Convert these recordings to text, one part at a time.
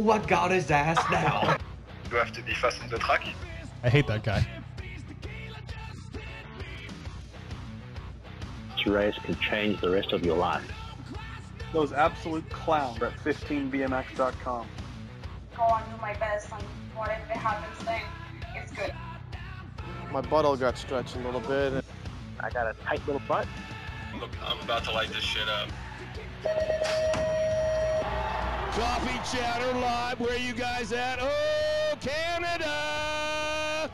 Oh what got his ass now. You have to be fast on the track. I hate that guy. This race could change the rest of your life. Those absolute clowns at 15bmx.com. Go on, do my best, and whatever happens then, it's good. My butthole got stretched a little bit. I got a tight little butt. Look, I'm about to light this shit up. Coffee Chatter Live, where you guys at? Oh, Canada!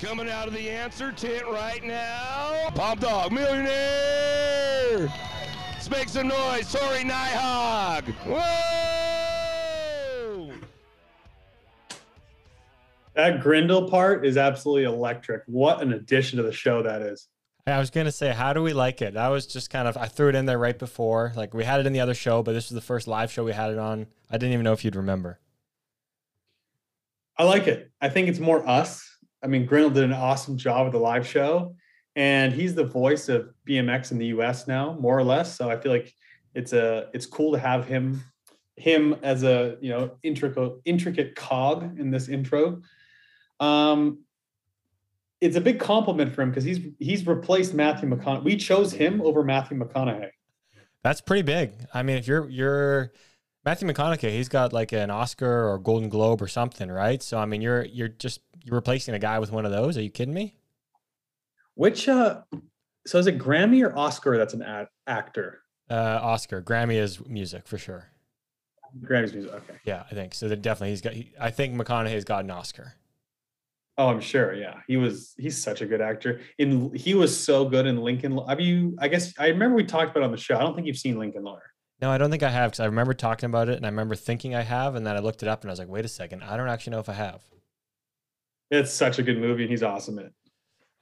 Coming out of the answer tent right now. Pop Dog Millionaire! Let's make some noise. Sorry, Nighthog! Whoa! That Grindle part is absolutely electric. What an addition to the show that is. I was gonna say, how do we like it? I was just kind of I threw it in there right before. Like we had it in the other show, but this was the first live show we had it on. I didn't even know if you'd remember. I like it. I think it's more us. I mean, Grindle did an awesome job with the live show, and he's the voice of BMX in the US now, more or less. So I feel like it's a it's cool to have him him as a you know intricate intricate cog in this intro. Um, it's a big compliment for him because he's he's replaced Matthew McConaughey. We chose him over Matthew McConaughey. That's pretty big. I mean, if you're you're Matthew McConaughey, he's got like an Oscar or Golden Globe or something, right? So I mean, you're you're just you're replacing a guy with one of those. Are you kidding me? Which uh, so is it Grammy or Oscar? That's an ad- actor. Uh, Oscar, Grammy is music for sure. Grammy's music. Okay. Yeah, I think so. Definitely he's got. He, I think McConaughey's got an Oscar. Oh, I'm sure. Yeah, he was. He's such a good actor. In he was so good in Lincoln. Have you? I guess I remember we talked about it on the show. I don't think you've seen Lincoln Lawyer. No, I don't think I have because I remember talking about it and I remember thinking I have, and then I looked it up and I was like, wait a second, I don't actually know if I have. It's such a good movie, and he's awesome in it.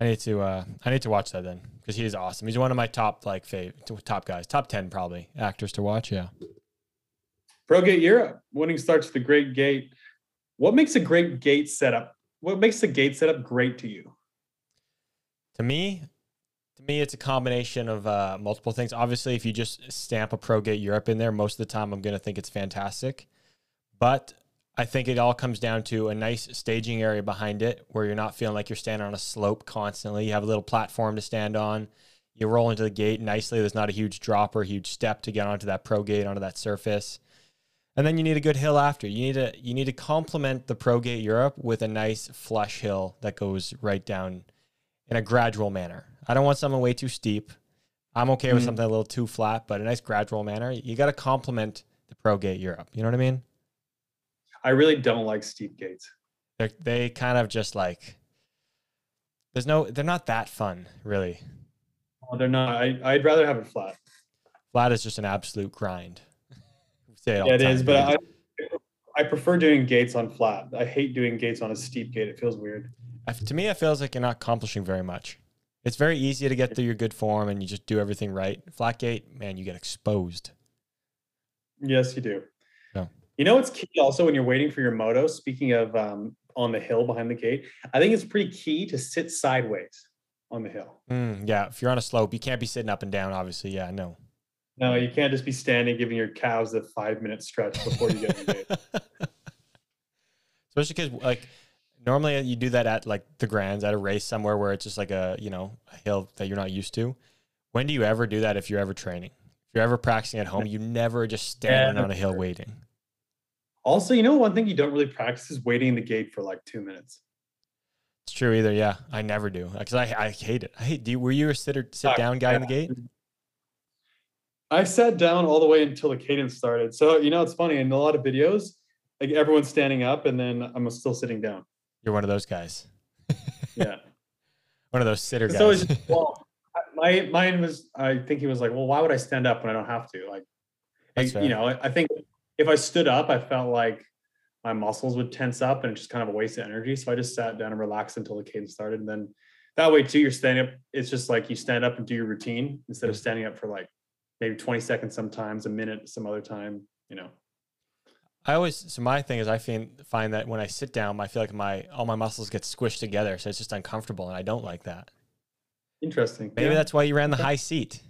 I need to uh I need to watch that then because he is awesome. He's one of my top like fav- top guys, top ten probably actors to watch. Yeah. ProGate Europe winning starts the Great Gate. What makes a great gate setup? What makes the gate setup great to you? To me, to me, it's a combination of uh, multiple things. Obviously, if you just stamp a ProGate Europe in there, most of the time I'm going to think it's fantastic. But I think it all comes down to a nice staging area behind it where you're not feeling like you're standing on a slope constantly. You have a little platform to stand on. You roll into the gate nicely. There's not a huge drop or a huge step to get onto that pro gate, onto that surface. And then you need a good hill after. You need to you need to complement the Pro Gate Europe with a nice flush hill that goes right down in a gradual manner. I don't want something way too steep. I'm okay with Mhm. something a little too flat, but a nice gradual manner. You got to complement the Pro Gate Europe. You know what I mean? I really don't like steep gates. They're, they kind of just like there's no they're not that fun really. Oh, they're not. I, I'd rather have it flat. Flat is just an absolute grind. Say it Yeah, it time, is, but I I prefer doing gates on flat. I hate doing gates on a steep gate. It feels weird. To me, it feels like you're not accomplishing very much. It's very easy to get through your good form and you just do everything right. Flat gate, man, you get exposed. Yes, you do. Yeah. You know what's key also when you're waiting for your moto? Speaking of um, on the hill behind the gate, I think it's pretty key to sit sideways on the hill. Mm, yeah, if you're on a slope, you can't be sitting up and down. Obviously, yeah, no. No, you can't just be standing giving your cows the five minute stretch before you get in the gate. Especially because like normally you do that at like the grands at a race somewhere where it's just like a you know a hill that you're not used to. When do you ever do that if you're ever training? If you're ever practicing at home, you never just standing on a hill waiting. Also, you know, one thing you don't really practice is waiting in the gate for like two minutes. It's true either. Yeah, I never do because I I hate it. I hate. Do you, were you a sit or sit down guy in the gate? I sat down all the way until the cadence started. So, you know, it's funny in a lot of videos, like everyone's standing up and then I'm still sitting down. You're one of those guys. Yeah. One of those sitter so guys. well, my mine was I think he was like, well, why would I stand up when I don't have to? Like, I- you know, I I think if I stood up, I felt like my muscles would tense up and it's just kind of a waste of energy. So I just sat down and relaxed until the cadence started. And then that way too, you're standing up. It's just like you stand up and do your routine instead of standing up for like maybe 20 seconds sometimes, a minute some other time, you know. I always so my thing is I find find that when I sit down, I feel like my all my muscles get squished together, so it's just uncomfortable, and I don't like that. Interesting. Maybe Yeah. that's why you ran the high seat.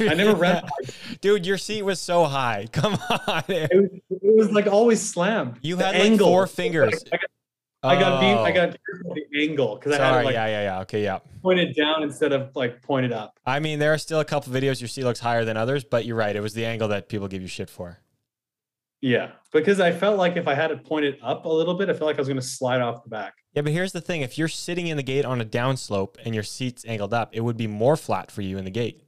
I never ran. Dude, your seat was so high. Come on. It was, it was like always slammed. You The had like angle. four fingers. I got, I got beat. I Oh. got the angle because I had Sorry, it like yeah, yeah, yeah. Okay, yeah. pointed down instead of like pointed up. I mean, there are still a couple videos your seat looks higher than others, but you're right. It was the angle that people give you shit for. Yeah, because I felt like if I had it pointed up a little bit, I felt like I was going to slide off the back. Yeah, but here's the thing: if you're sitting in the gate on a downslope and your seat's angled up, it would be more flat for you in the gate.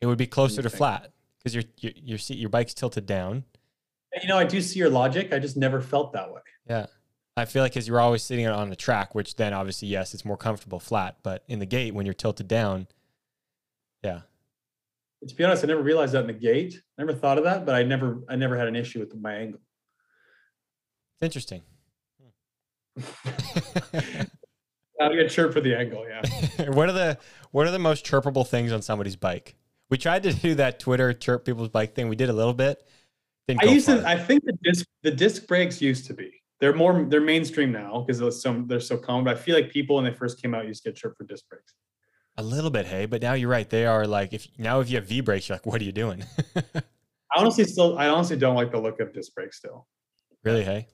It would be closer to flat because your, your your seat, your bike's tilted down. You know, I do see your logic. I just never felt that way. Yeah, I feel like because you're always sitting on the track, which then obviously yes, it's more comfortable flat. But in the gate, when you're tilted down, yeah, To be honest, I never realized that in the gate. I never thought of that, but I never, I never had an issue with my angle. interesting. I get chirp for the angle. Yeah. what are the what are the most chirpable things on somebody's bike? We tried to do that Twitter chirp people's bike thing. We did a little bit. I used to. I think the disc, the disc brakes used to be. They're more. They're mainstream now because they're so they're so common. But I feel like people when they first came out used to get chirp for disc brakes. A little bit, hey, but now you're right. They are like if now if you have V brakes, you're like, what are you doing? I honestly still. I honestly don't like the look of disc brakes still. really, hey?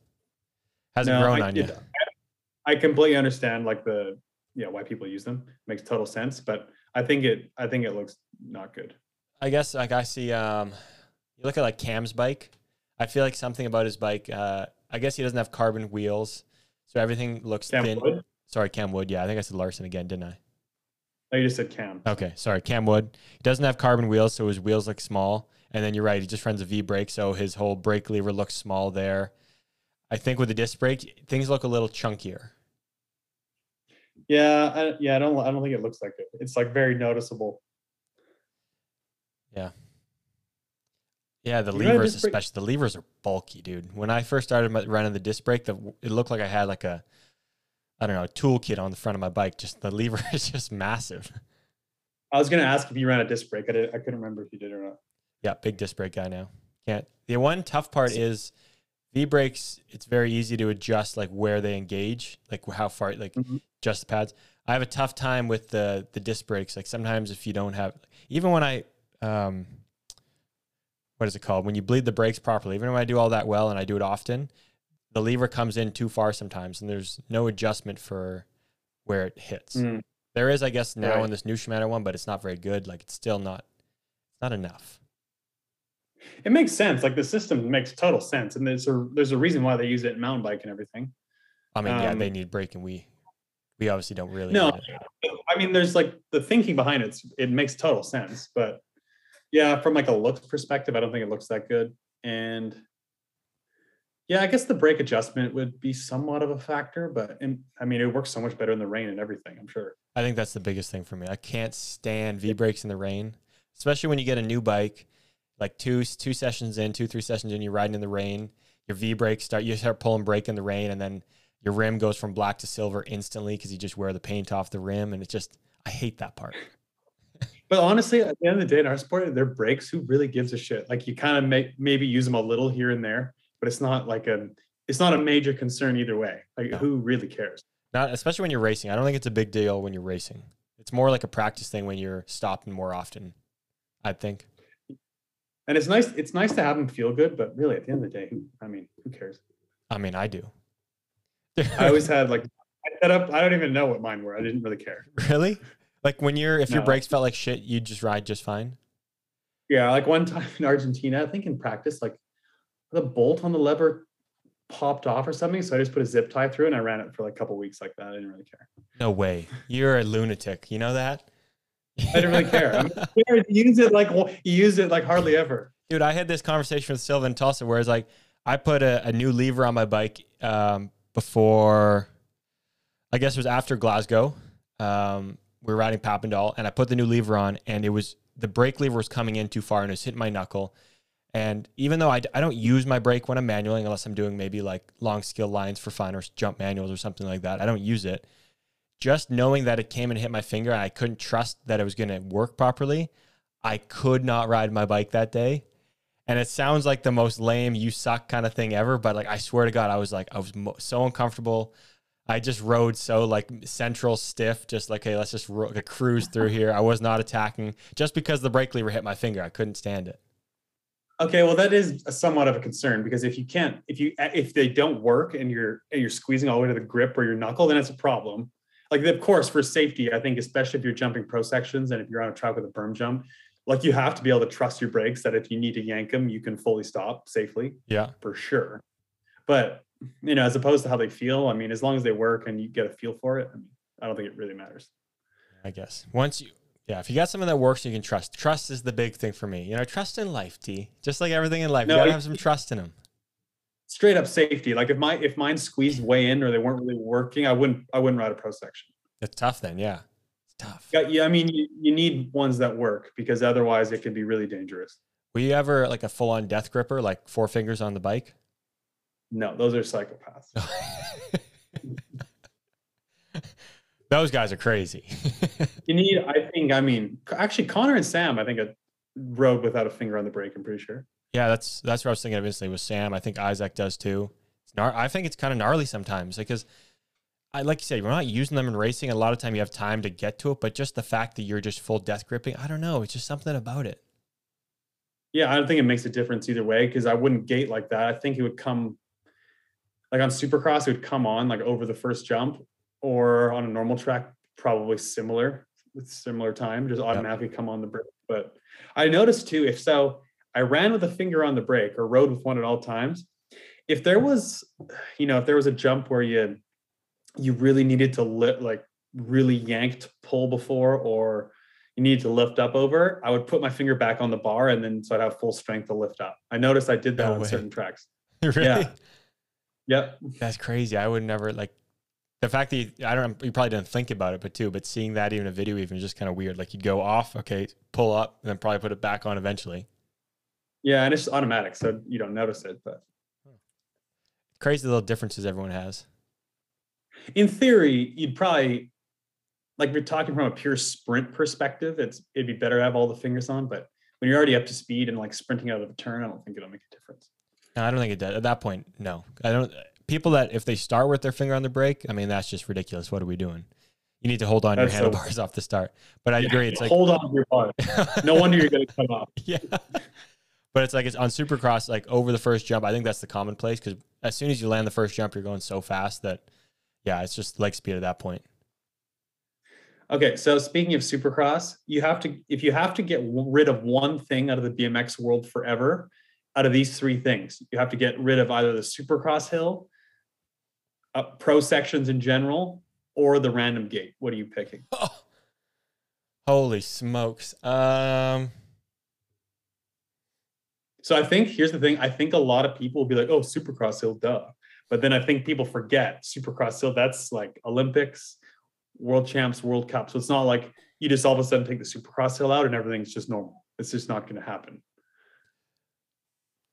Hasn't No, grown I, on you. I completely understand like the yeah why people use them makes total sense, but I think it I think it looks not good. I guess like I see um you look at like Cam's bike. I feel like something about his bike, uh I guess he doesn't have carbon wheels. So everything looks Cam thin. Wood? Sorry, Cam Wood. Yeah, I think I said Larson again, didn't I? Oh, you just said Cam. Okay, sorry, Cam Wood. He doesn't have carbon wheels, so his wheels look small. And then you're right, he just runs a V brake, so his whole brake lever looks small there. I think with the disc brake, things look a little chunkier. Yeah, I, yeah. I don't. I don't think it looks like it. It's like very noticeable. Yeah, the You levers, especially the levers, are bulky, dude. When I first started my- running the disc brake, the, it looked like I had like a, I don't know, a toolkit on the front of my bike. Just the lever is just massive. I was gonna ask if you ran a disc brake. I did. I couldn't remember if you did or not. Yeah, big disc brake guy now. Can't. The one tough part is V brakes. It's very easy to adjust like where they engage, like how far, like Mhm. adjust the pads. I have a tough time with the the disc brakes. Like sometimes if you don't have, even when I, um, what is it called? When you bleed the brakes properly, even when I do all that well and I do it often, the lever comes in too far sometimes, and there's no adjustment for where it hits. Mm. There is, I guess, now Right. in this new Shimano one, but it's not very good. Like it's still not, not enough. It makes sense. Like the system makes total sense, and there's a there's a reason why they use it in mountain bike and everything. I mean, yeah, they Um, need brake, and we we obviously don't really. No, need it. I mean, there's like the thinking behind it. It makes total sense, but yeah, from like a looks perspective, I don't think it looks that good. And yeah, I guess the brake adjustment would be somewhat of a factor, but and I mean, it works so much better in the rain and everything. I'm sure. I think that's the biggest thing for me. I can't stand V brakes in the rain, especially when you get a new bike, like two two sessions in, two three sessions in, you're riding in the rain. Your V brakes start, you start pulling brake in the rain, and then your rim goes from black to silver instantly because you just wear the paint off the rim, and it's just I hate that part. But honestly, at the end of the day, in our sport, they're brakes. Who really gives a shit? Like you kind of make maybe use them a little here and there, but it's not like a it's not a major concern either way. Like No. who really cares? Not especially when you're racing. I don't think it's a big deal when you're racing. It's more like a practice thing when you're stopping more often. I think. And it's nice. It's nice to have them feel good, but really, at the end of the day, who, I mean, who cares? I mean, I do. I always had like I set up. I don't even know what mine were. I didn't really care. really like when you're if your brakes felt like shit, you'd just ride just fine. Yeah, like one time in Argentina, I think in practice, like the bolt on the lever popped off or something. So I just put a zip tie through and I ran it for like a couple weeks like that. I didn't really care. No way. You're a lunatic. You know that? I didn't really care. I mean, you use it like you use it like hardly ever. Dude, I had this conversation with Sylvan Tulsa where it's like I put a, a new lever on my bike um, before, I guess it was after Glasgow. Um, we were riding Papendal and I put the new lever on and it was the brake lever was coming in too far and it was hitting my knuckle. And even though I, I don't use my brake when I'm manualing, unless I'm doing maybe like long skill lines for fun or jump manuals or something like that, I don't use it. Just knowing that it came and hit my finger and I couldn't trust that it was going to work properly, I could not ride my bike that day. And it sounds like the most lame, you suck kind of thing ever. But like, I swear to God, I was like, I was mo- so uncomfortable. I just rode so like central stiff, just like hey, let's just ro- like, cruise through here. I was not attacking just because the brake lever hit my finger. I couldn't stand it. Okay, well that is a somewhat of a concern because if you can't, if you if they don't work and you're and you're squeezing all the way to the grip or your knuckle, then it's a problem. Like of course for safety, I think especially if you're jumping pro sections and if you're on a track with a berm jump, like you have to be able to trust your brakes that if you need to yank them, you can fully stop safely Yeah. for sure. But you know, as opposed to how they feel, I mean, as long as they work and you get a feel for it, I mean, I don't think it really matters. I guess once you, yeah, if you got something that works, you can trust. Trust is the big thing for me. You know, trust in life, T. Just like everything in life, No, you gotta it- have some trust in them. Straight up safety. Like if my if mine squeezed way in or they weren't really working, I wouldn't I wouldn't ride a pro section. It's tough then, yeah. It's tough. Yeah, yeah. I mean, you, you need ones that work because otherwise it can be really dangerous. Were you ever like a full on death gripper, like four fingers on the bike? No, those are psychopaths. Those guys are crazy. You need, I think, I mean, actually, Connor and Sam, I think, a rode without a finger on the brake. I'm pretty sure. yeah, that's that's what I was thinking of instantly with Sam. I think Isaac does too. It's gnar- I think it's kind of gnarly sometimes because I like you said, we're not using them in racing. A lot of time you have time to get to it, but just the fact that you're just full death gripping, I don't know. It's just something about it. Yeah, I don't think it makes a difference either way because I wouldn't gate like that. I think it would come, like on Supercross, it would come on like over the first jump, or on a normal track, probably similar with similar time, just automatically come on the brake. But I noticed too, if so, I ran with a finger on the brake or rode with one at all times. If there was, you know, if there was a jump where you you really needed to lit like really yanked pull before or you needed to lift up over, I would put my finger back on the bar and then so I'd have full strength to lift up. I noticed I did that No on way. certain tracks. really? Yeah. Yep. That's crazy. I would never like the fact that you, I don't. You probably didn't think about it, but too. But seeing that even a video, even just kind of weird. Like you'd go off, okay, pull up, and then probably put it back on eventually. Yeah, and it's automatic, so you don't notice it. But Crazy little differences everyone has. in theory, you'd probably like you're talking from a pure sprint perspective, it's it'd be better to have all the fingers on. But when you're already up to speed and like sprinting out of a turn, I don't think it'll make a difference. No, I don't think it does. At that point, no. I don't. People that if they start with their finger on the brake, I mean that's just ridiculous. What are we doing? You need to hold on your That's so- handlebars off the start. But I agree. It's like hold on to your bar. No wonder you're going to come off. yeah. But it's like it's on Supercross, like over the first jump. I think that's the commonplace because as soon as you land the first jump, you're going so fast that, yeah, it's just leg speed at that point. Okay, so speaking of Supercross, you have to if you have to get rid of one thing out of the BMX world forever, out of these three things, you have to get rid of either the Supercross hill, uh, pro sections in general, or the random gate. What are you picking? Holy smokes! Um, So I think here's the thing. I think a lot of people will be like, "Oh, Supercross hill, duh," but then I think people forget Supercross hill. That's like Olympics, World Champs, World Cup. So it's not like you just all of a sudden take the Supercross hill out and everything's just normal. It's just not going to happen.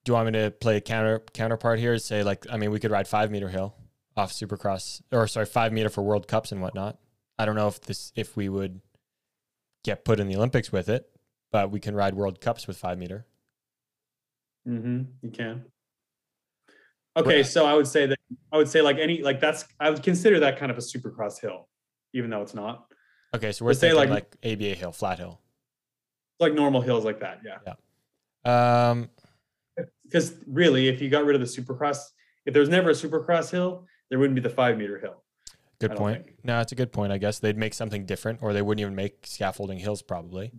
Do you want me to play a counter counterpart here? Say like, I mean, we could ride five meter hill off Supercross, or sorry, five meter for World Cups and whatnot. I don't know if this if we would get put in the Olympics with it, but we can ride World Cups with five meter. Mm-hmm. You can. Okay, so I would say that I would say like any like that's I would consider that kind of a supercross hill, even though it's not Okay, so we're Let's say, like- like, ABA hill, flat hill. like normal hills like that. Yeah. Yeah, Um, because really, if you got rid of the supercross, if there was never a supercross hill, there wouldn't be the five meter hill. good point. think. No, it's a good point. I guess they'd make something different, or they wouldn't even make scaffolding hills probably.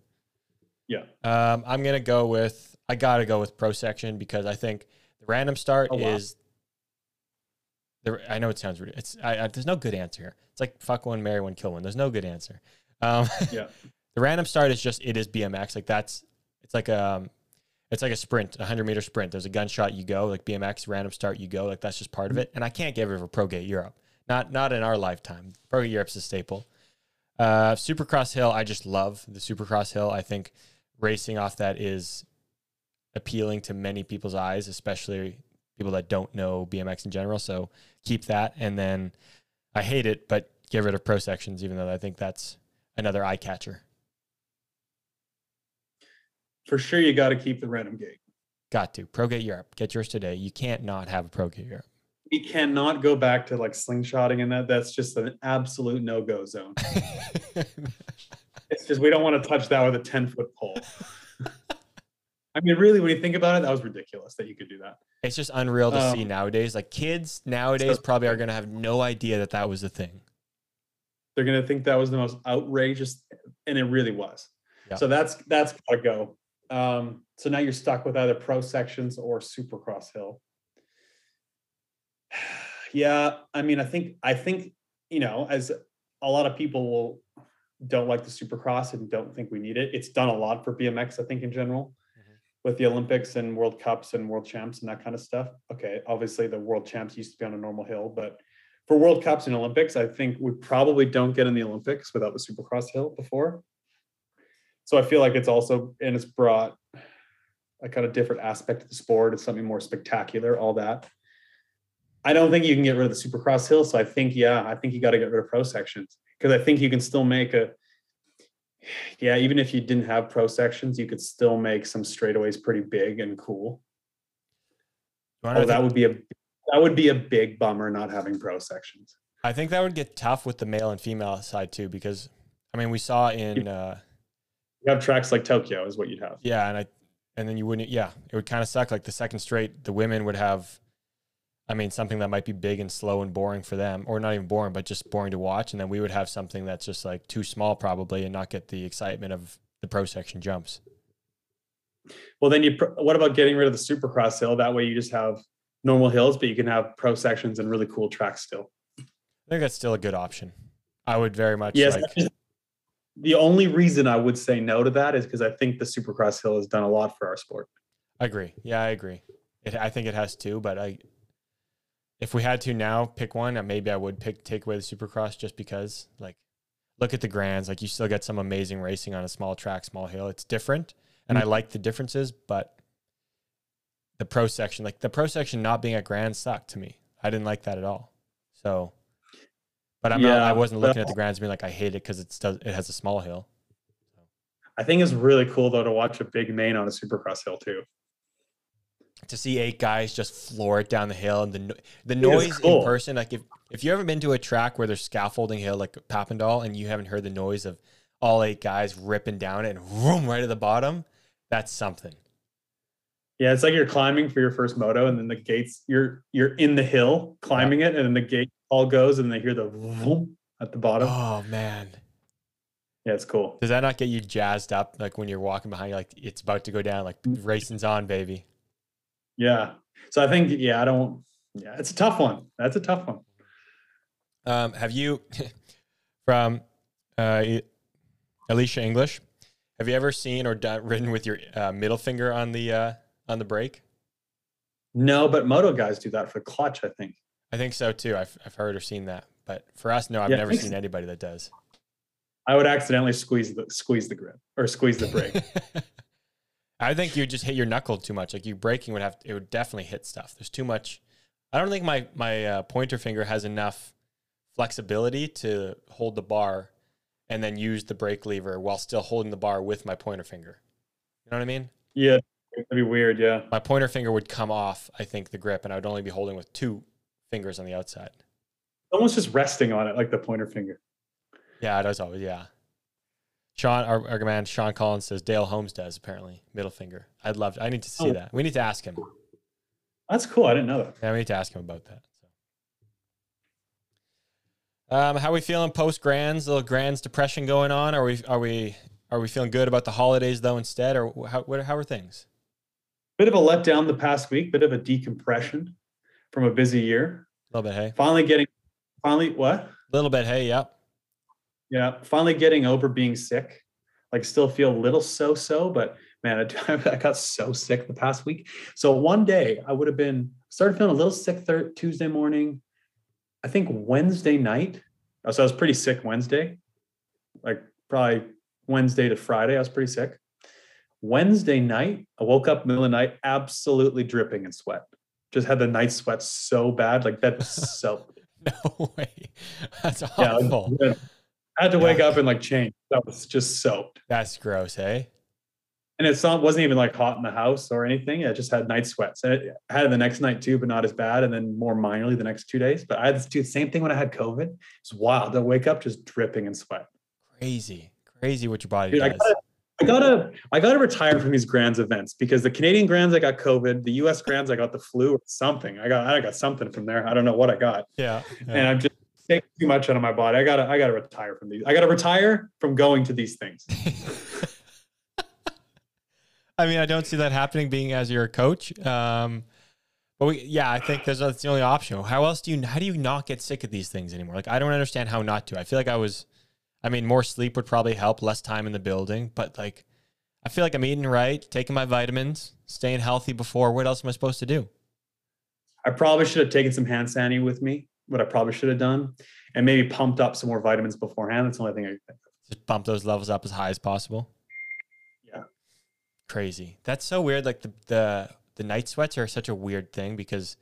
Yeah. Um, I'm gonna go with I gotta go with pro section because I think the random start Oh, wow. is. The, I know it sounds weird. It's I, I, there's no good answer here. It's like fuck one, marry one, kill one. There's no good answer. Um, Yeah. the random start is just it is BMX. Like that's it's like a um, it's like a sprint, a hundred meter sprint. There's a gunshot, you go. Like BMX, random start, you go. Like that's just part of it. And I can't get rid of a Pro Gate Europe. Not not in our lifetime. Pro Gate Europe's a staple. Uh, Supercross Hill, I just love the Supercross Hill. I think racing off that is appealing to many people's eyes, especially people that don't know BMX in general. So keep that. And then I hate it, but get rid of pro sections, even though I think that's another eye catcher. For sure, you got to keep the random gate. Got to. Pro Gate Europe. Get yours today. You can't not have a Pro Gate Europe. we cannot go back to like slingshotting and that. That's just an absolute no go zone. it's just we don't want to touch that with a 10 foot pole. I mean, really, when you think about it, that was ridiculous that you could do that. It's just unreal to see Um, nowadays. Like kids nowadays so- probably are going to have no idea that that was a thing. They're gonna think that was the most outrageous, and it really was. Yeah. So that's that's gotta go. Um, so now you're stuck with either pro sections or supercross hill. yeah, I mean, I think I think you know, as a lot of people will don't like the supercross and don't think we need it. It's done a lot for BMX, I think, in general, with the Olympics and World Cups and World Champs and that kind of stuff. Okay, obviously the World Champs used to be on a normal hill, but for World Cups and Olympics, I think we probably don't get in the Olympics without the Supercross hill before. So I feel like it's also and it's brought a kind of different aspect to the sport. It's something more spectacular, all that. I don't think you can get rid of the Supercross hill. So I think, yeah, I think you got to get rid of pro sections because I think you can still make a, yeah, even if you didn't have pro sections, you could still make some straightaways pretty big and cool. Oh, that think- would be a that would be a big bummer not having pro sections. I think that would get tough with the male and female side too, because I mean, we saw in, uh, You have tracks like Tokyo is what you'd have. yeah, and I, and then you wouldn't, yeah, it would kind of suck. Like the second straight, the women would have, I mean, something that might be big and slow and boring for them, or not even boring, but just boring to watch. And then we would have something that's just like too small probably and not get the excitement of the pro section jumps. Well, then you. pr- What about getting rid of the Supercross hill? That way, you just have normal hills, but you can have pro sections and really cool tracks still. I think that's still a good option. I would very much Yes. like, the only reason I would say no to that is because I think the Supercross hill has done a lot for our sport. I agree. Yeah, I agree. It, I think it has too, but I, if we had to now pick one, uh, maybe I would pick take away the Supercross just because, like, look at the grands. Like, you still get some amazing racing on a small track, small hill. It's different, and I like the differences, but the pro section, like the pro section not being a grand, sucked to me. I didn't like that at all. So, but I'm not. Yeah, I wasn't looking at the grounds being like, I hate it because it's does it has a small hill. I think it's really cool though to watch a big main on a Supercross hill too. to see eight guys just floor it down the hill and the no- the noise cool. in person like if if you ever been to a track where there's scaffolding hill like Papendal and you haven't heard the noise of all eight guys ripping down it and vroom right at the bottom that's something Yeah, it's like you're climbing for your first moto, and then the gates you're you're in the hill climbing it, and then the gate all goes, and they hear the vroom at the bottom. oh man Yeah, it's cool. does that not get you jazzed up like when you're walking behind you like it's about to go down like racing's on baby Yeah. So I think yeah, I don't. Yeah, it's a tough one. That's a tough one. um have you from uh Alicia English have you ever seen or done, ridden with your uh, middle finger on the uh on the brake No, but moto guys do that for clutch. I think. I think so too. I've, I've heard or seen that. But for us, no, I've Yeah, never seen anybody that does. I would accidentally squeeze the squeeze the grip or squeeze the brake. I think you just hit your knuckle too much. Like you braking would have, it would definitely hit stuff. There's too much. I don't think my my uh, pointer finger has enough flexibility to hold the bar and then use the brake lever while still holding the bar with my pointer finger. You know what I mean? yeah, it'd be weird. Yeah. My pointer finger would come off, I think, the grip, and I would only be holding with two fingers on the outside. Almost just resting on it like the pointer finger. Yeah, it does always. Yeah. Sean, our, our man Sean Collins says Dale Holmes does apparently middle finger. I'd love. To, I need to see Oh. that. We need to ask him. That's cool. I didn't know that. Yeah, we need to ask him about that. So. Um, how are we feeling post grands? little grands depression going on? Are we are we are we feeling good about the holidays though instead, or how what, how are things? Bit of a letdown the past week. Bit of a decompression from a busy year. A little bit, hey. Finally getting. Finally, what? A little bit, hey. Yep. Yeah, finally getting over being sick. Like, still feel a little so so, but man, I, I got so sick the past week. So one day I would have been started feeling a little sick thir- Tuesday morning. I think Wednesday night. So I was pretty sick Wednesday, like probably Wednesday to Friday. I was pretty sick. Wednesday night, I woke up middle of the night, absolutely dripping in sweat. Just had the night sweat so bad, like that was so No way. That's awful. like, I had to wake up and like change. That was just soaked. That's gross, hey. and it wasn't even like hot in the house or anything. I just had night sweats. And it I had it the next night too, but not as bad. And then more minorly the next two days. But I had to do the same thing when I had COVID. It's wild. I wake up just dripping in sweat. Crazy, crazy what your body Dude, I does. I gotta, I gotta retire from these Grands events because the Canadian Grands I got COVID, the U.S. Grands I got the flu or something. I got, I got something from there. I don't know what I got, yeah, yeah. and I'm just taking too much out of my body. I gotta, I gotta retire from these. I gotta retire from going to these things. I mean, I don't see that happening being as your coach. Um, but we, yeah, I think there's that's the only option. How else do you? How do you not get sick of these things anymore? Like, I don't understand how not to. I feel like I was. I mean, more sleep would probably help, less time in the building, but like, I feel like I'm eating right, taking my vitamins, staying healthy before. What else am I supposed to do? I probably should have taken some hand sanitizer with me. What I probably should have done, and maybe pumped up some more vitamins beforehand. That's the only thing I. Just bump those levels up as high as possible. Yeah. Crazy. That's so weird. Like the the the night sweats are such a weird thing because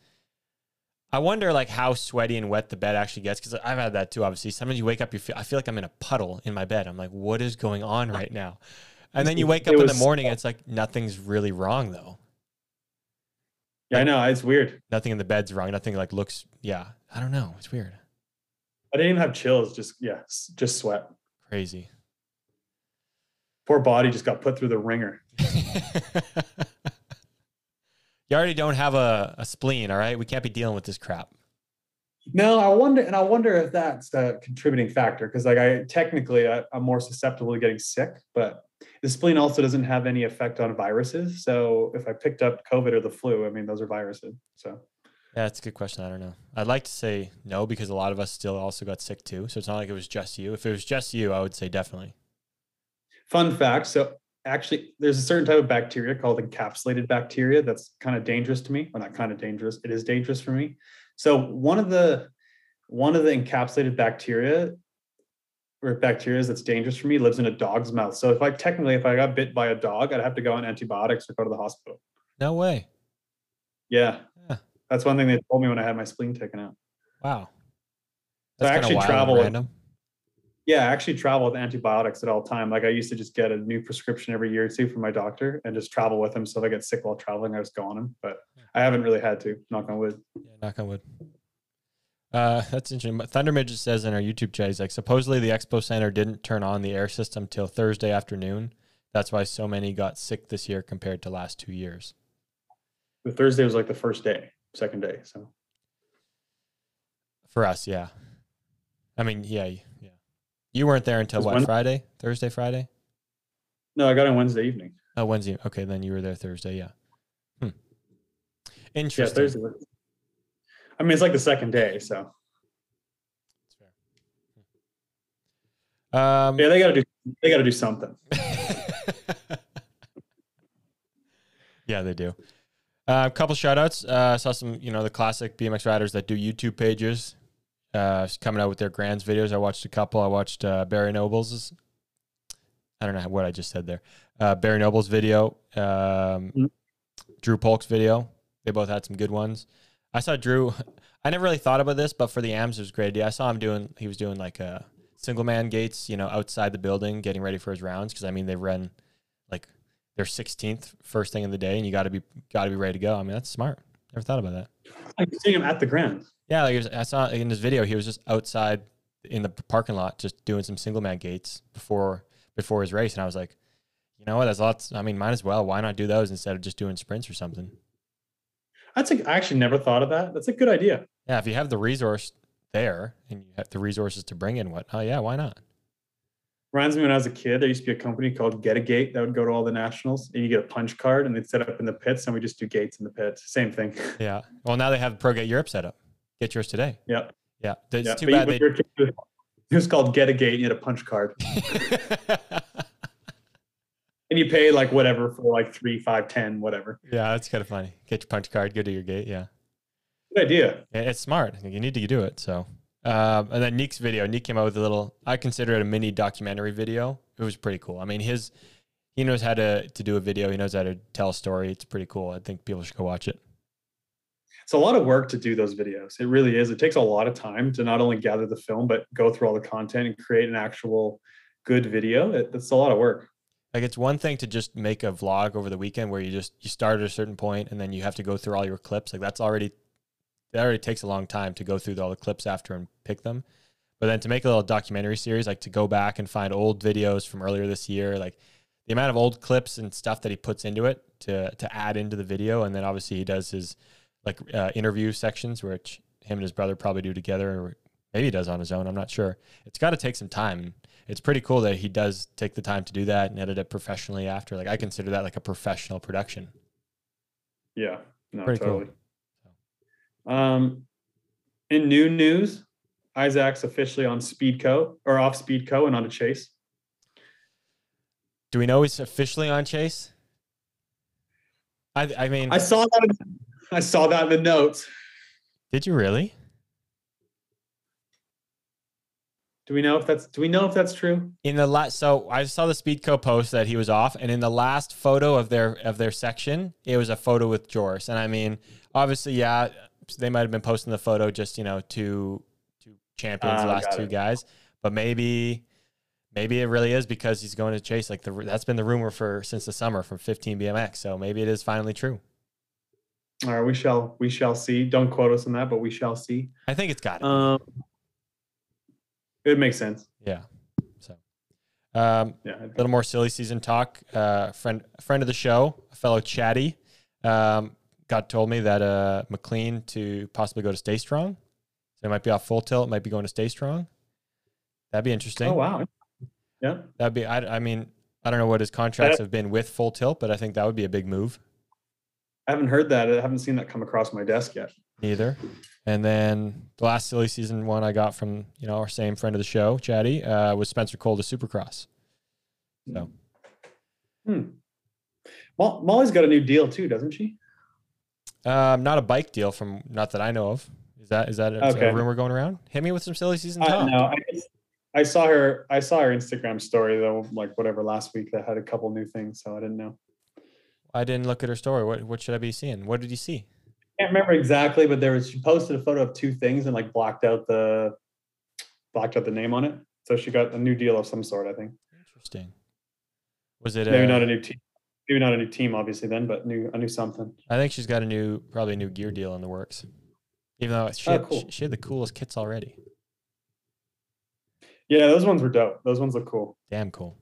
I wonder like how sweaty and wet the bed actually gets because I've had that too. Obviously, sometimes you wake up, you feel I feel like I'm in a puddle in my bed. I'm like, what is going on right now? And then you wake up in the morning, and it's like nothing's really wrong though. Yeah, I know it's weird. Nothing in the bed's wrong. Nothing like looks. Yeah, I don't know. It's weird. I didn't even have chills. Just yeah, just sweat. Crazy. Poor body just got put through the ringer. you already don't have a, a spleen, all right? We can't be dealing with this crap. No, I wonder, and I wonder if that's a contributing factor because, like, I technically I, I'm more susceptible to getting sick, but the spleen also doesn't have any effect on viruses. So if I picked up COVID or the flu, I mean, those are viruses. So Yeah, that's a good question. I don't know. I'd like to say no because a lot of us still also got sick too. So it's not like it was just you. If it was just you, I would say definitely. fun fact. So actually, there's a certain type of bacteria called encapsulated bacteria that's kind of dangerous to me. Well, not kind of dangerous. It is dangerous for me. So one of the one of the encapsulated bacteria or bacteria that's dangerous for me lives in a dog's mouth. So if I technically, if I got bit by a dog, I'd have to go on antibiotics or go to the hospital. No way. Yeah. Yeah. That's one thing they told me when I had my spleen taken out. Wow. So I actually travel with-. Yeah, I actually travel with antibiotics at all time. Like I used to just get a new prescription every year or two from my doctor and just travel with them. So if I get sick while traveling, I just go on them. But I haven't really had to, knock on wood. Yeah, knock on wood. Uh, that's interesting. But Thunder Midget says in our YouTube chat, he's like, supposedly the Expo Center didn't turn on the air system till Thursday afternoon. That's why so many got sick this year compared to last two years. The Thursday was like the first day, second day. So For us, yeah. I mean, yeah. You weren't there until what? when- Friday, Thursday, Friday. no, I got on Wednesday evening. Oh, Wednesday. Okay, then you were there Thursday. Yeah. Hmm. Yeah, Thursday. I mean, it's like the second day. So Um, yeah, they got to do. They got to do something. yeah, they do. Uh, a couple shout outs. Uh, I saw some, you know, the classic BMX riders that do YouTube pages uh, coming out with their grands videos. I watched a couple. I watched uh, Barry Noble's. I don't know what I just said there. Uh, Barry Noble's video, um, Mhm. Drew Polk's video. They both had some good ones. I saw Drew. I never really thought about this, but for the AMs, it was a great idea. I saw him doing. He was doing like a single man gates, you know, outside the building, getting ready for his rounds. Because I mean, they run like their 16th first thing in the day, and you got to be got to be ready to go. I mean, that's smart. Never thought about that. I can see him at the Grand. Yeah, like was, I saw in his video, he was just outside in the parking lot, just doing some single man gates before before his race, and I was like, you know what? That's lots. I mean, might as well. Why not do those instead of just doing sprints or something? That's a, I actually never thought of that. That's a good idea. Yeah, if you have the resource there and you have the resources to bring in what, oh yeah, why not? Reminds me when I was a kid, there used to be a company called Get a Gate that would go to all the nationals, and you get a punch card, and they'd set up in the pits, and we just do gates in the pits. Same thing. Yeah. Well, now they have Pro ProGate Europe set up. Get yours today. yeah. Yeah. It's yeah. too But bad they. you kid, it was- called Get a Gate. and You had a punch card, and you pay like whatever for like three, five, ten, whatever. yeah, that's kind of funny. Get your punch card, go to your gate. Yeah. Good idea. It's smart. You need to do it. So, um, and then Nick's video. Nick came out with a little. I consider it a mini documentary video. It was pretty cool. I mean, his he knows how to to do a video. He knows how to tell a story. It's pretty cool. I think people should go watch it. It's a lot of work to do those videos. It really is. It takes a lot of time to not only gather the film, but go through all the content and create an actual good video. It, it's a lot of work. Like it's one thing to just make a vlog over the weekend where you just you start at a certain point and then you have to go through all your clips. Like that's already that already takes a long time to go through all the clips after and pick them. But then to make a little documentary series, like to go back and find old videos from earlier this year, like the amount of old clips and stuff that he puts into it to to add into the video, and then obviously he does his like uh, interview sections, which him and his brother probably do together, or maybe he does on his own. I'm not sure. It's got to take some time. It's pretty cool that he does take the time to do that and edit it professionally after. Like I consider that like a professional production. Yeah, no, Pretty cool. Um, in new news, Isaac's officially on Speedco or off Speedco and on a chase. Do we know he's officially on Chase? I I mean, I saw that. In, I saw that in the notes. did you really? Do we know if that's? Do we know if that's true? In the last, so I saw the Speedco post that he was off, and in the last photo of their of their section, it was a photo with Joris. And I mean, obviously, yeah, they might have been posting the photo just you know two two champions, the last two it. guys, but maybe maybe it really is because he's going to chase. Like the that's been the rumor for since the summer from 15 BMX. So maybe it is finally true. All right, we shall. We shall see. Don't quote us on that, but we shall see. I think it's got it. Um, it makes sense. yeah. So, um, Yeah. a little more silly season talk. Uh, friend, friend of the show, a fellow chatty, um, got told me that uh, McLean to possibly go to Stay Strong. So it might be off full tilt, might be going to Stay Strong. That'd be interesting. Oh wow. Yeah. That'd be. I, I mean, I don't know what his contracts have been with full tilt, but I think that would be a big move. I haven't heard that. I haven't seen that come across my desk yet. Neither. And then the last silly season one I got from you know our same friend of the show, Chatty, uh, was Spencer Cole to Supercross. So Hmm. Mo- Molly's got a new deal too, doesn't she? Um, not a bike deal from not that I know of. Is that is that a, that a rumor going around? Hit me with some silly season I talk. know. I, I saw her. I saw her Instagram story though, like whatever last week that had a couple new things, so I didn't know. I didn't look at her story. What what should I be seeing? What did you see? I can't remember exactly, but there was she posted a photo of two things and like blocked out the blocked out the name on it. So she got a new deal of some sort. I think Interesting. Was it maybe uh, not a new team. Maybe not a new team, obviously then, but new a new something. I think she's got a new probably a new gear deal in the works. Even though she Oh, had, cool. she had the coolest kits already. Yeah, those ones were dope. Those ones look cool. Damn cool.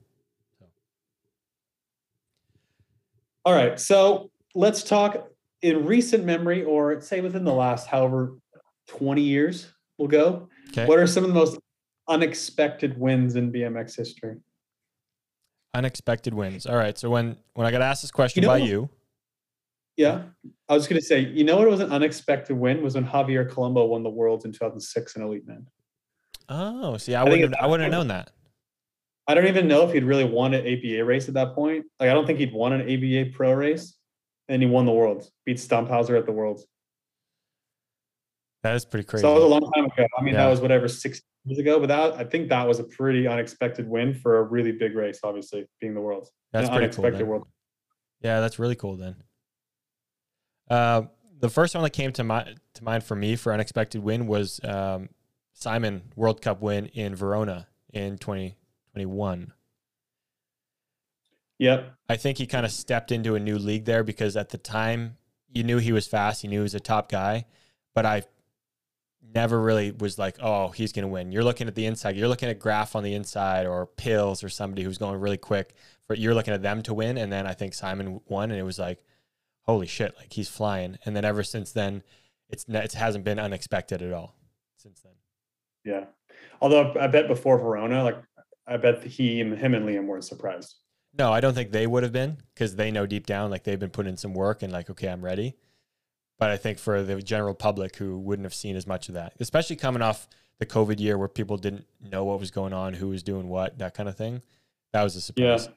All right, so let's talk in recent memory, or say within the last however twenty years we'll go. Okay. What are some of the most unexpected wins in BMX history? Unexpected wins. All right. So when when I got asked this question You know by you, Yeah, I was going to say, you know what was an unexpected win was when Javier Colombo won the Worlds in 2006 in Elite Men. oh, see, I, think wouldn't have, I wouldn't have known that. I don't even know if he'd really won an ABA race at that point. Like, I don't think he'd won an ABA pro race, and he won the Worlds, beat Stumpfhauser at the Worlds. That is pretty crazy. So that was a long time ago. I mean, Yeah. that was whatever six years ago, but that I think that was a pretty unexpected win for a really big race. Obviously, being the Worlds, That's pretty cool. unexpected then. World. Yeah, that's really cool then. Uh, the first one that came to mind to mind for me for unexpected win was um, Simon World Cup win in Verona in 2021. Yep. I think he kind of stepped into a new league there because at the time you knew he was fast, you knew he was a top guy, but I never really was like, oh, he's going to win. You're looking at the inside, you're looking at Graf on the inside or Pills or somebody who's going really quick. For you're looking at them to win, and then I think Simon won, and it was like, holy shit, like he's flying. And then ever since then, it's it hasn't been unexpected at all since then. Yeah. Although I bet before Verona, like I bet he him and Liam weren't surprised. No, I don't think they would have been because they know deep down like they've been putting in some work and like, okay, I'm ready. But I think for the general public who wouldn't have seen as much of that, especially coming off the COVID year where people didn't know what was going on, who was doing what, that kind of thing, that was a surprise. Yeah.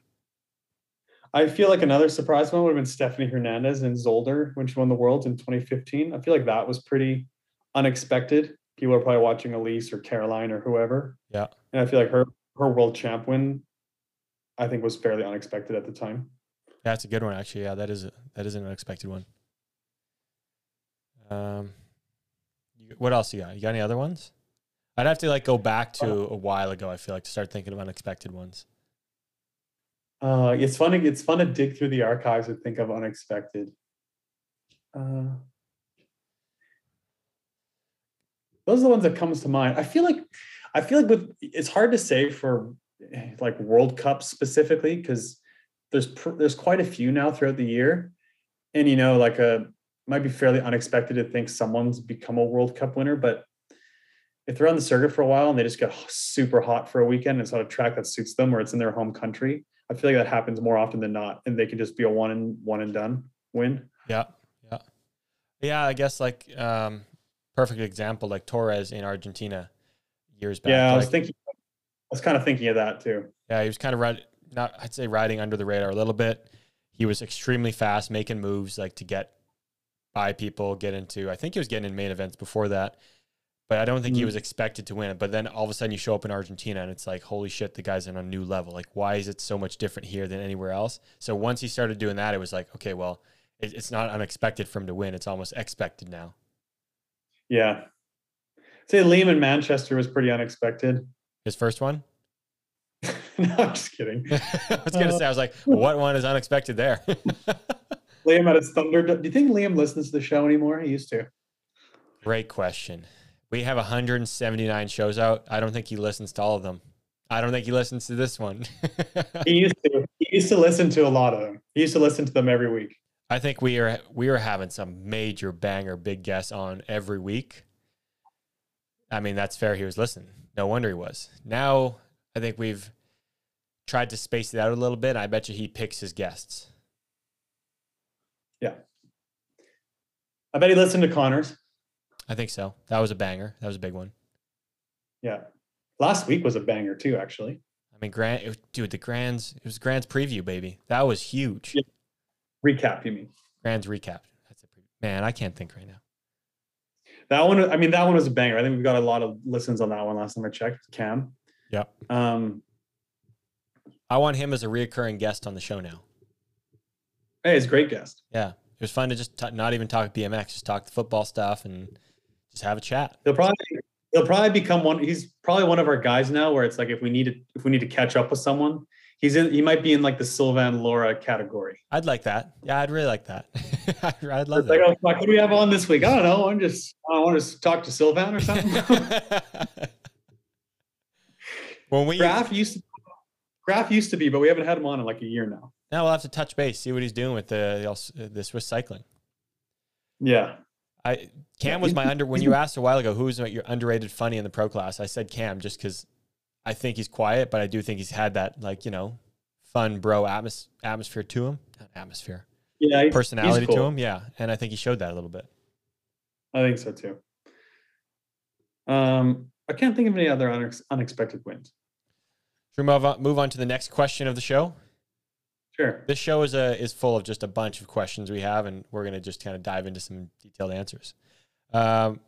I feel like another surprise one would have been Stefany Hernandez and Zolder when she won the Worlds in 2015. I feel like that was pretty unexpected. People are probably watching Elise or Caroline or whoever. Yeah. And I feel like her her world champ win, I think, was fairly unexpected at the time. That's a good one, actually. Yeah, that is a, that is an unexpected one. Um, what else you got? You got any other ones? I'd have to like go back to a while ago. I feel like to start thinking of unexpected ones. Uh, it's fun. To, it's fun to dig through the archives and think of unexpected. Uh, those are the ones that comes to mind. I feel like, I feel like with it's hard to say for eh, like World Cup specifically because there's pr- there's quite a few now throughout the year, and you know like a might be fairly unexpected to think someone's become a World Cup winner, but if they're on the circuit for a while and they just get super hot for a weekend and it's on a track that suits them or it's in their home country, I feel like that happens more often than not, and they can just be a one and one and done win. Yeah, yeah, yeah. I guess like um, perfect example, like Torres in Argentina years back. Yeah, I was like, thinking, I was kind of thinking of that too. Yeah, he was kind of riding, not I'd say riding under the radar a little bit. He was extremely fast, making moves like to get by people, get into. I think he was getting in main events before that, but I don't think he Mhm. was expected to win it. But then all of a sudden, you show up in Argentina, and it's like, holy shit, the guy's on a new level. Like, why is it so much different here than anywhere else? So once he started doing that, it was like, okay, well, it, it's not unexpected for him to win. It's almost expected now. Yeah, I'd say Liam in Manchester was pretty unexpected. His first one. no, I'm just kidding. I was gonna say, I was like, what one is unexpected there? Liam at his Thunder. Do you think Liam listens to the show anymore? He used to. Great question. We have 179 shows out. I don't think he listens to all of them. I don't think he listens to this one. He used to. He used to listen to a lot of them. He used to listen to them every week. I think we are we are having some major banger big guests on every week. I mean, that's fair. He was listening. No wonder he was. Now I think we've tried to space it out a little bit. I bet you he picks his guests. Yeah. I bet he listened to Connors. I think so. That was a banger. That was a big one. Yeah. Last week was a banger too, actually. I mean, Grant, was, dude, the Grand's it was Grand's preview, baby. That was huge. Yeah. Recap, you mean? Grand's recap. That's a man. I can't think right now. That one, I mean, that one was a banger. I think we got a lot of listens on that one last time I checked. Cam. Yeah. Um, I want him as a reoccurring guest on the show now. Hey, it's a great guest. Yeah, it was fun to just t- not even talk BMX, just talk the football stuff and just have a chat. He'll probably he'll probably become one. He's probably one of our guys now. Where it's like if we need to if we need to catch up with someone, he's in. He might be in like the Sylvan Laura category. I'd like that. Yeah, I'd really like that. I'd love It's like, that. oh, fuck, what do we have on this week? I don't know. I'm just I want to talk to Sylvan or something. when we Graf used to Graf used to be, but we haven't had him on in like a year now. Now we'll have to touch base, see what he's doing with the the Swiss cycling. Yeah. I Cam was my under when you asked a while ago who's your underrated funny in the pro class. I said Cam just because I think he's quiet, but I do think he's had that like you know fun bro atmos- atmosphere to him, not atmosphere Yeah. personality to him. Yeah, and I think he showed that a little bit. I think so too. Um, I can't think of any other unex- unexpected wins. Should we move on, move on to the next question of the show? Sure. This show is a is full of just a bunch of questions we have, and we're gonna just kind of dive into some detailed answers. Um,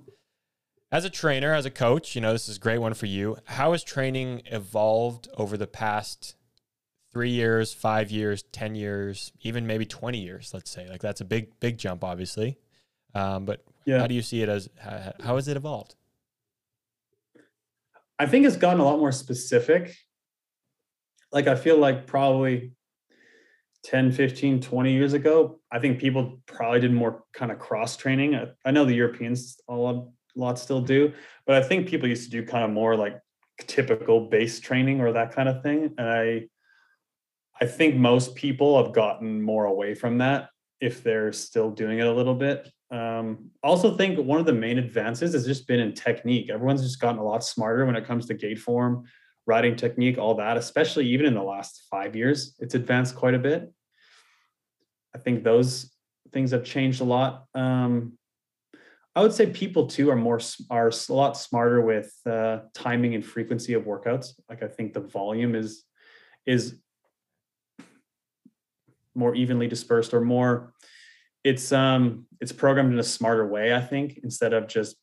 as a trainer, as a coach, you know this is a great one for you. How has training evolved over the past three years, five years, ten years, even maybe twenty years? Let's say like that's a big big jump, obviously. Um, but Yeah. how do you see it as how, how has it evolved? I think it's gotten a lot more specific. Like I feel like probably 10, 15, 20 years ago, I think people probably did more kind of cross training. I, I know the Europeans a lot, lot still do, but I think people used to do kind of more like typical base training or that kind of thing. And I I think most people have gotten more away from that if they're still doing it a little bit. Um, also think one of the main advances has just been in technique. Everyone's just gotten a lot smarter when it comes to gait form, riding technique, all that, especially even in the last five years, it's advanced quite a bit. I think those things have changed a lot. Um, I would say people too are more are a lot smarter with uh, timing and frequency of workouts. Like I think the volume is is more evenly dispersed or more it's um it's programmed in a smarter way i think instead of just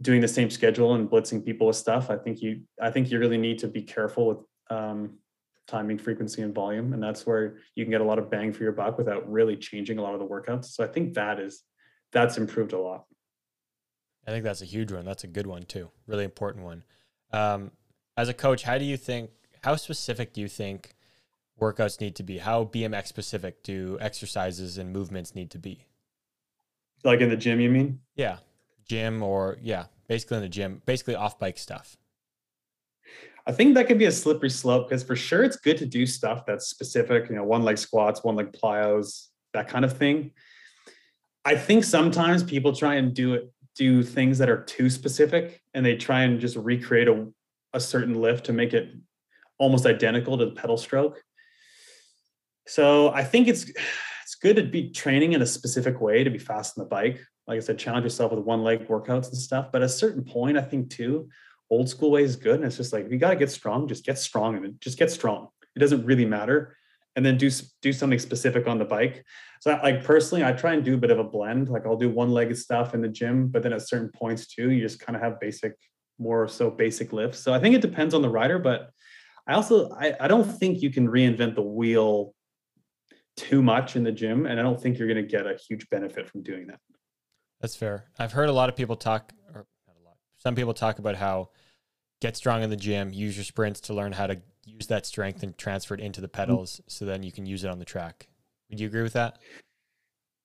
doing the same schedule and blitzing people with stuff i think you i think you really need to be careful with um timing frequency and volume and that's where you can get a lot of bang for your buck without really changing a lot of the workouts so i think that is that's improved a lot I think that's a huge one. That's a good one too. Really important one. Um, as a coach, how do you think? How specific do you think workouts need to be? How BMX specific do exercises and movements need to be? Like in the gym, you mean? Yeah, gym or yeah, basically in the gym, basically off bike stuff. I think that could be a slippery slope because for sure it's good to do stuff that's specific, you know, one leg squats, one leg plyos, that kind of thing. I think sometimes people try and do it, do things that are too specific and they try and just recreate a, a certain lift to make it almost identical to the pedal stroke. So I think it's it's good to be training in a specific way to be fast on the bike. Like I said, challenge yourself with one leg workouts and stuff. But at a certain point, I think too, old school way is good. And it's just like if you got to get strong, just get strong and just get strong. It doesn't really matter. And then do do something specific on the bike. So like personally, I try and do a bit of a blend. Like I'll do one-legged stuff in the gym, but then at certain points too, you just kind of have basic, more so basic lifts. So I think it depends on the rider, but I also I, I don't think you can reinvent the wheel too much in the gym. And I don't think you're going to get a huge benefit from doing that. That's fair. I've heard a lot of people talk, or not a lot, some people talk about how get strong in the gym, use your sprints to learn how to use that strength and transfer it into the pedals mm-hmm. so then you can use it on the track. Would you agree with that?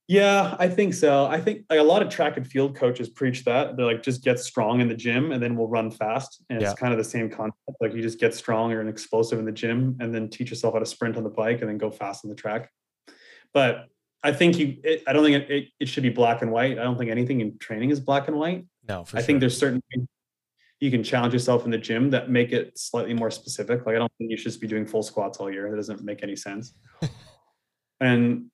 Yeah, I think so. I think like a lot of track and field coaches preach that. They're like, just get strong in the gym and then we'll run fast. And yeah. it's kind of the same concept. Like you just get strong or and explosive in the gym and then teach yourself how to sprint on the bike and then go fast on the track. But I think you, it, I don't think it, it, it, should be black and white. I don't think anything in training is black and white. No, I sure. think there's certain you can challenge yourself in the gym that make it slightly more specific. Like I don't think you should just be doing full squats all year. That doesn't make any sense. and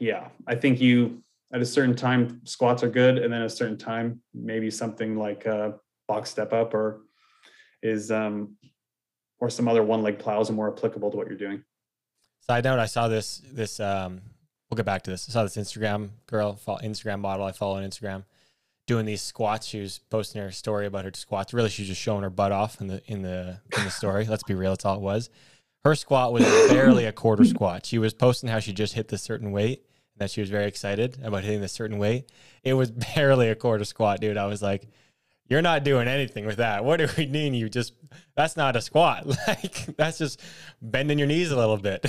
yeah, I think you at a certain time squats are good, and then at a certain time maybe something like a box step up or is um or some other one leg plows are more applicable to what you're doing. Side note: I saw this this um we'll get back to this. I saw this Instagram girl, Instagram model I follow on Instagram, doing these squats. She was posting her story about her squats. Really, she was just showing her butt off in the in the in the story. Let's be real, that's all it was. Her squat was barely a quarter squat. She was posting how she just hit this certain weight and that she was very excited about hitting this certain weight. It was barely a quarter squat, dude. I was like, you're not doing anything with that. What do we mean? You just that's not a squat. Like that's just bending your knees a little bit.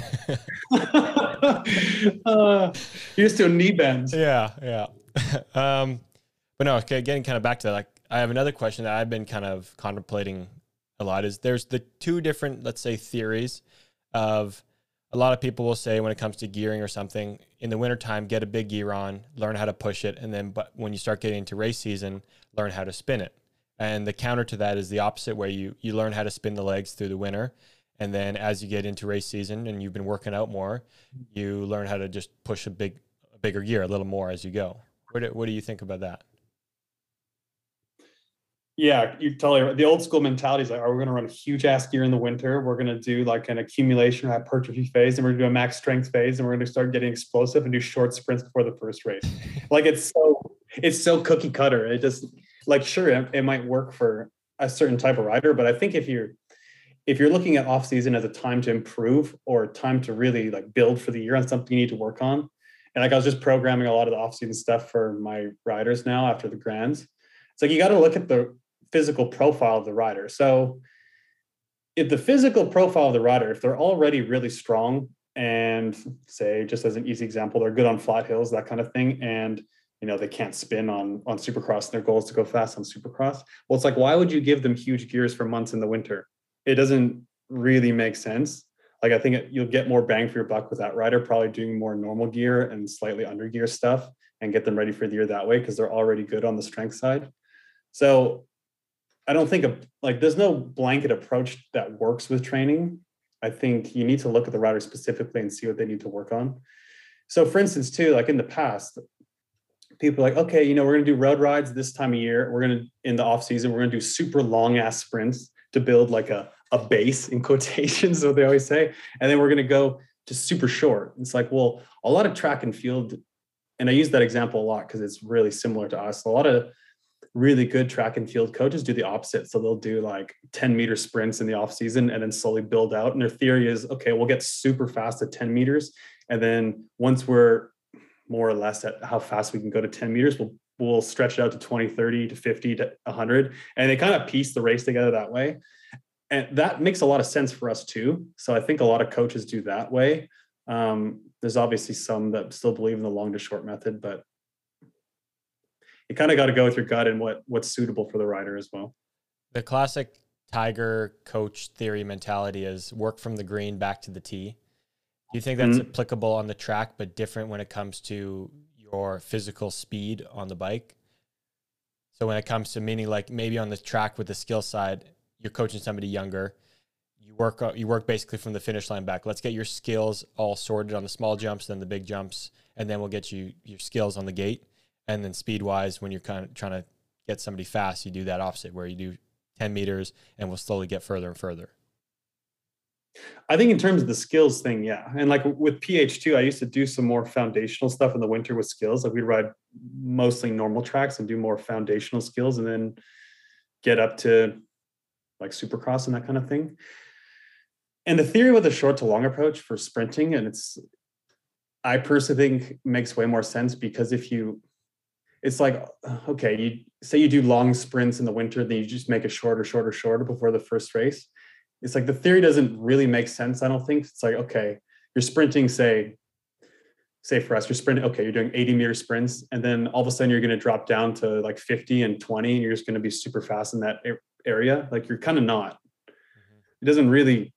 uh, you're doing knee bends. Yeah, yeah. Um, but no, okay, getting kind of back to that. Like, I have another question that I've been kind of contemplating a lot. Is there's the two different, let's say, theories of a lot of people will say when it comes to gearing or something in the wintertime get a big gear on learn how to push it and then but when you start getting into race season learn how to spin it and the counter to that is the opposite where you you learn how to spin the legs through the winter and then as you get into race season and you've been working out more you learn how to just push a big a bigger gear a little more as you go what do, what do you think about that yeah, you totally. The old school mentality is like, are we going to run a huge ass gear in the winter? We're going to do like an accumulation hypertrophy phase, and we're going to do a max strength phase, and we're going to start getting explosive and do short sprints before the first race. like it's so it's so cookie cutter. It just like sure it, it might work for a certain type of rider, but I think if you're if you're looking at off season as a time to improve or time to really like build for the year on something you need to work on, and like I was just programming a lot of the off season stuff for my riders now after the grands. It's like you got to look at the physical profile of the rider. So if the physical profile of the rider, if they're already really strong and say, just as an easy example, they're good on flat hills, that kind of thing, and you know they can't spin on on supercross and their goal is to go fast on supercross well it's like why would you give them huge gears for months in the winter it doesn't really make sense like i think it, you'll get more bang for your buck with that rider probably doing more normal gear and slightly under gear stuff and get them ready for the year that way because they're already good on the strength side so I don't think a, like there's no blanket approach that works with training. I think you need to look at the rider specifically and see what they need to work on. So, for instance, too, like in the past, people like, okay, you know, we're going to do road rides this time of year. We're going to in the off season, we're going to do super long ass sprints to build like a a base in quotations, what they always say, and then we're going to go to super short. It's like, well, a lot of track and field, and I use that example a lot because it's really similar to us. A lot of really good track and field coaches do the opposite. So they'll do like 10 meter sprints in the off season and then slowly build out. And their theory is, okay, we'll get super fast at 10 meters. And then once we're more or less at how fast we can go to 10 meters, we'll we'll stretch it out to 20, 30 to 50 to 100. And they kind of piece the race together that way. and that makes a lot of sense for us too. So I think a lot of coaches do that way. Um, there's obviously some that still believe in the long to short method, but you kind of got to go with your gut and what what's suitable for the rider as well. The classic Tiger coach theory mentality is work from the green back to the tee. Do you think that's mm-hmm. applicable on the track, but different when it comes to your physical speed on the bike? So when it comes to meaning like maybe on the track with the skill side, you're coaching somebody younger. You work you work basically from the finish line back. Let's get your skills all sorted on the small jumps, then the big jumps, and then we'll get you your skills on the gate. And then speed wise, when you're kind of trying to get somebody fast, you do that opposite where you do 10 meters and we'll slowly get further and further. I think in terms of the skills thing, yeah. And like with PH2, I used to do some more foundational stuff in the winter with skills. Like we'd ride mostly normal tracks and do more foundational skills and then get up to like supercross and that kind of thing. And the theory with the short to long approach for sprinting, and it's I personally think makes way more sense because if you it's like okay, you say you do long sprints in the winter, then you just make it shorter, shorter, shorter before the first race it's like the theory doesn't really make sense. I don't think it's like, okay, you're sprinting, say, say for us, you're sprinting, okay, you're doing 80 meter sprints, and then all of a sudden you're going to drop down to like 50 and 20, and you're just going to be super fast in that area. Like you're kind of not. Mm-hmm. It doesn't really,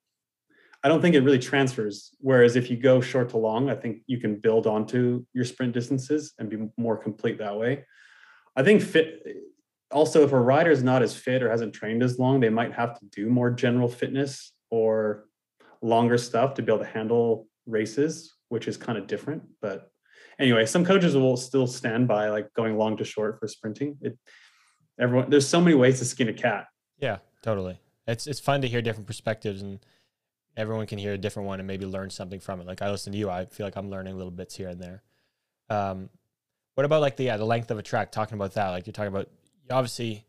I don't think it really transfers. Whereas if you go short to long, I think you can build onto your sprint distances and be more complete that way. I think fit also if a rider is not as fit or hasn't trained as long they might have to do more general fitness or longer stuff to be able to handle races which is kind of different but anyway some coaches will still stand by like going long to short for sprinting. It everyone there's so many ways to skin a cat. Yeah totally. It's it's fun to hear different perspectives and everyone can hear a different one and maybe learn something from it. Like i listen to you i feel like i'm learning little bits here and there. Um what about like the yeah the length of a track talking about that like you're talking about obviously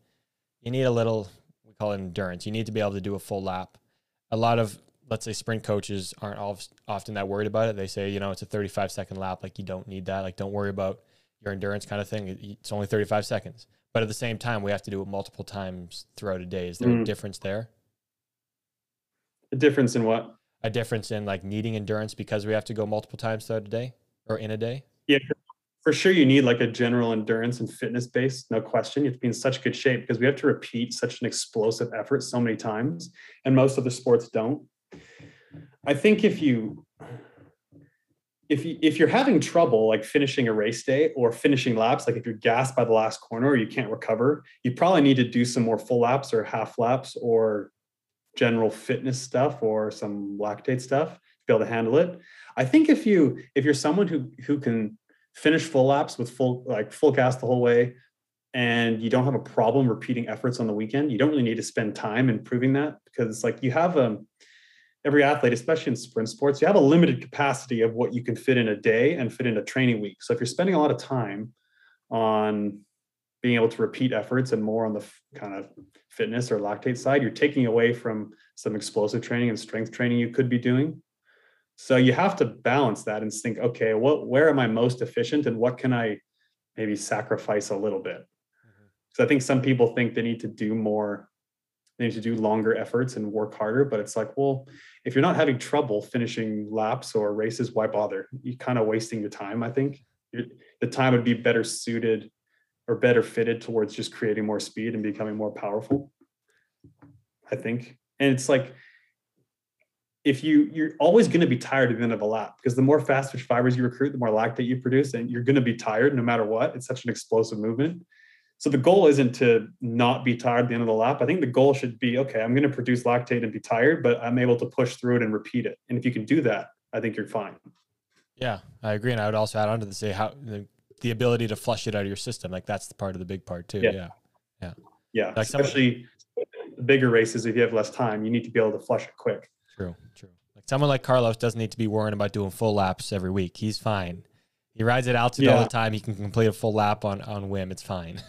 you need a little we call it endurance. You need to be able to do a full lap. A lot of let's say sprint coaches aren't often that worried about it. They say, you know, it's a 35 second lap. Like you don't need that. Like don't worry about your endurance kind of thing. It's only 35 seconds. But at the same time, we have to do it multiple times throughout a day. Is there mm. a difference there? A difference in what? A difference in like needing endurance because we have to go multiple times throughout a day or in a day? Yeah, for sure you need like a general endurance and fitness base no question. You have to be in such good shape because we have to repeat such an explosive effort so many times and most of the sports don't. I think if you if you if you're having trouble like finishing a race day or finishing laps like if you're gassed by the last corner or you can't recover you probably need to do some more full laps or half laps or general fitness stuff or some lactate stuff to be able to handle it. I think if you if you're someone who who can finish full laps with full like full cast the whole way and you don't have a problem repeating efforts on the weekend you don't really need to spend time improving that because it's like you have a um, every athlete especially in sprint sports you have a limited capacity of what you can fit in a day and fit in a training week. So if you're spending a lot of time on being able to repeat efforts and more on the kind of fitness or lactate side you're taking away from some explosive training and strength training you could be doing so you have to balance that and think, okay, what where am I most efficient and what can I maybe sacrifice a little bit? Because mm-hmm. I think some people think they need to do more, they need to do longer efforts and work harder. But it's like, well, if you're not having trouble finishing laps or races, why bother? You're kind of wasting your time, I think. You're, the time would be better suited or better fitted towards just creating more speed and becoming more powerful. I think. And it's like if you you're always going to be tired at the end of a lap because the more fast twitch fibers you recruit, the more lactate you produce, and you're going to be tired no matter what. It's such an explosive movement. So the goal isn't to not be tired at the end of the lap. I think the goal should be okay. I'm going to produce lactate and be tired, but I'm able to push through it and repeat it. And if you can do that, I think you're fine. Yeah, I agree, and I would also add on to the say how the, the ability to flush it out of your system. Like that's the part of the big part too. Yeah, yeah, yeah. yeah. Like especially bigger races, if you have less time, you need to be able to flush it quick. True, true. Like someone like Carlos doesn't need to be worrying about doing full laps every week. He's fine. He rides at altitude yeah. all the time. He can complete a full lap on on whim. It's fine.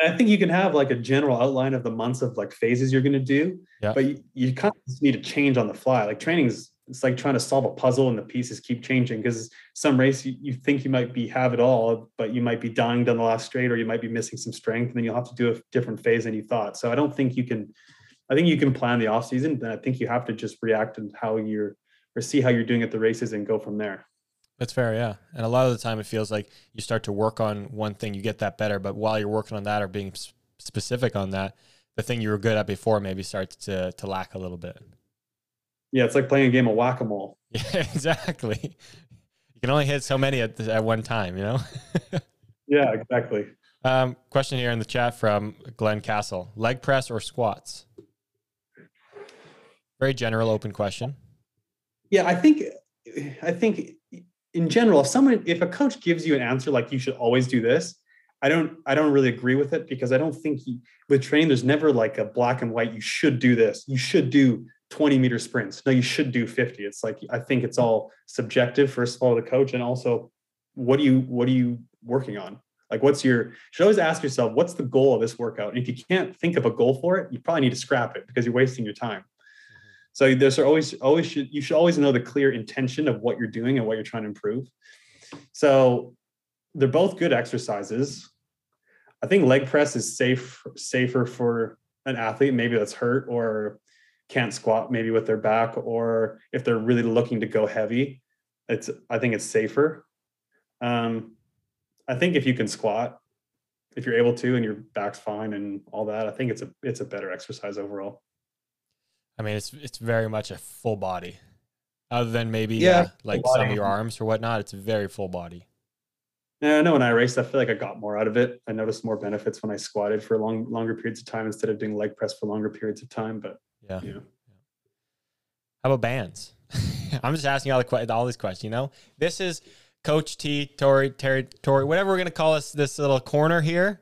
I think you can have like a general outline of the months of like phases you're going to do, yeah. but you, you kind of need to change on the fly. Like training is it's like trying to solve a puzzle and the pieces keep changing because some race you, you think you might be have it all, but you might be dying down the last straight or you might be missing some strength and then you'll have to do a different phase than you thought. So I don't think you can I think you can plan the off season, then I think you have to just react and how you're or see how you're doing at the races and go from there. That's fair, yeah. And a lot of the time, it feels like you start to work on one thing, you get that better. But while you're working on that or being specific on that, the thing you were good at before maybe starts to to lack a little bit. Yeah, it's like playing a game of whack a mole. Yeah, exactly. You can only hit so many at at one time, you know. Yeah, exactly. um, question here in the chat from Glenn Castle: leg press or squats? Very general, open question. Yeah, I think I think in general, if someone if a coach gives you an answer like you should always do this, I don't I don't really agree with it because I don't think with training there's never like a black and white you should do this. You should do 20 meter sprints. No, you should do 50. It's like I think it's all subjective first of all the coach and also what do you what are you working on? Like what's your you should always ask yourself what's the goal of this workout? And if you can't think of a goal for it, you probably need to scrap it because you're wasting your time. So there's always always should you should always know the clear intention of what you're doing and what you're trying to improve. So they're both good exercises. I think leg press is safe safer for an athlete maybe that's hurt or can't squat maybe with their back or if they're really looking to go heavy. It's I think it's safer. Um, I think if you can squat, if you're able to and your back's fine and all that, I think it's a it's a better exercise overall. I mean, it's it's very much a full body, other than maybe Yeah, uh, like some of your arms or whatnot. It's very full body. Yeah, I know when I raced, I feel like I got more out of it. I noticed more benefits when I squatted for long longer periods of time instead of doing leg press for longer periods of time. But Yeah. you know, How about bands? I'm just asking all the all these questions. You know, this is Coach T, Tori, Terry, Tori, whatever we're gonna call this this little corner here.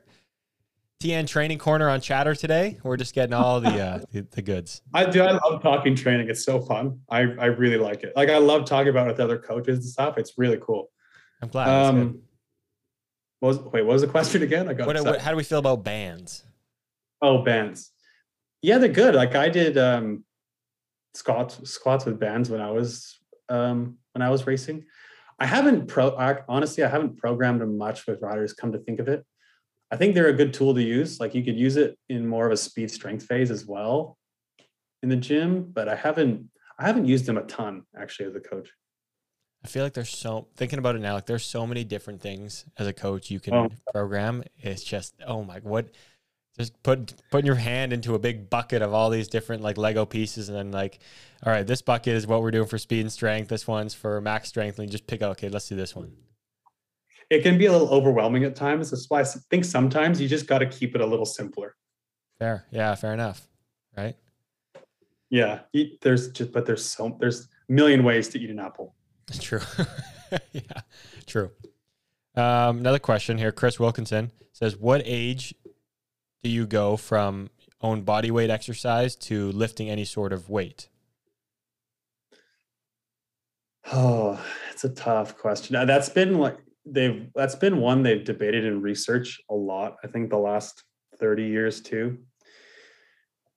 TN training corner on Chatter today. We're just getting all the uh, the, the goods. I do. I love talking training. It's so fun. I I really like it. Like I love talking about it with other coaches and stuff. It's really cool. I'm glad. Um, what was wait? What was the question again? I got What, what, how do we feel about bands? Oh, bands. Yeah, they're good. Like I did um squats squats with bands when I was um when I was racing. I haven't pro I, honestly I haven't programmed them much with riders come to think of it. I think they're a good tool to use. Like you could use it in more of a speed strength phase as well in the gym, but I haven't I haven't used them a ton actually as a coach. I feel like there's so thinking about it now. Like there's so many different things as a coach you can Oh. program. It's just oh my what, just put putting your hand into a big bucket of all these different like Lego pieces, and then like, all right, this bucket is what we're doing for speed and strength. This one's for max strength, and you just pick out. Okay, let's do this one. It can be a little overwhelming at times. That's why I think sometimes you just got to keep it a little simpler. Fair, yeah, fair enough, right? Yeah, there's just but there's so there's a million ways to eat an apple. True. yeah, true. Um, another question here. Chris Wilkinson says, "What age do you go from own body weight exercise to lifting any sort of weight?" Oh, it's a tough question. Uh, That's been like they've that's been one they've debated in research a lot. I think the last 30 years too.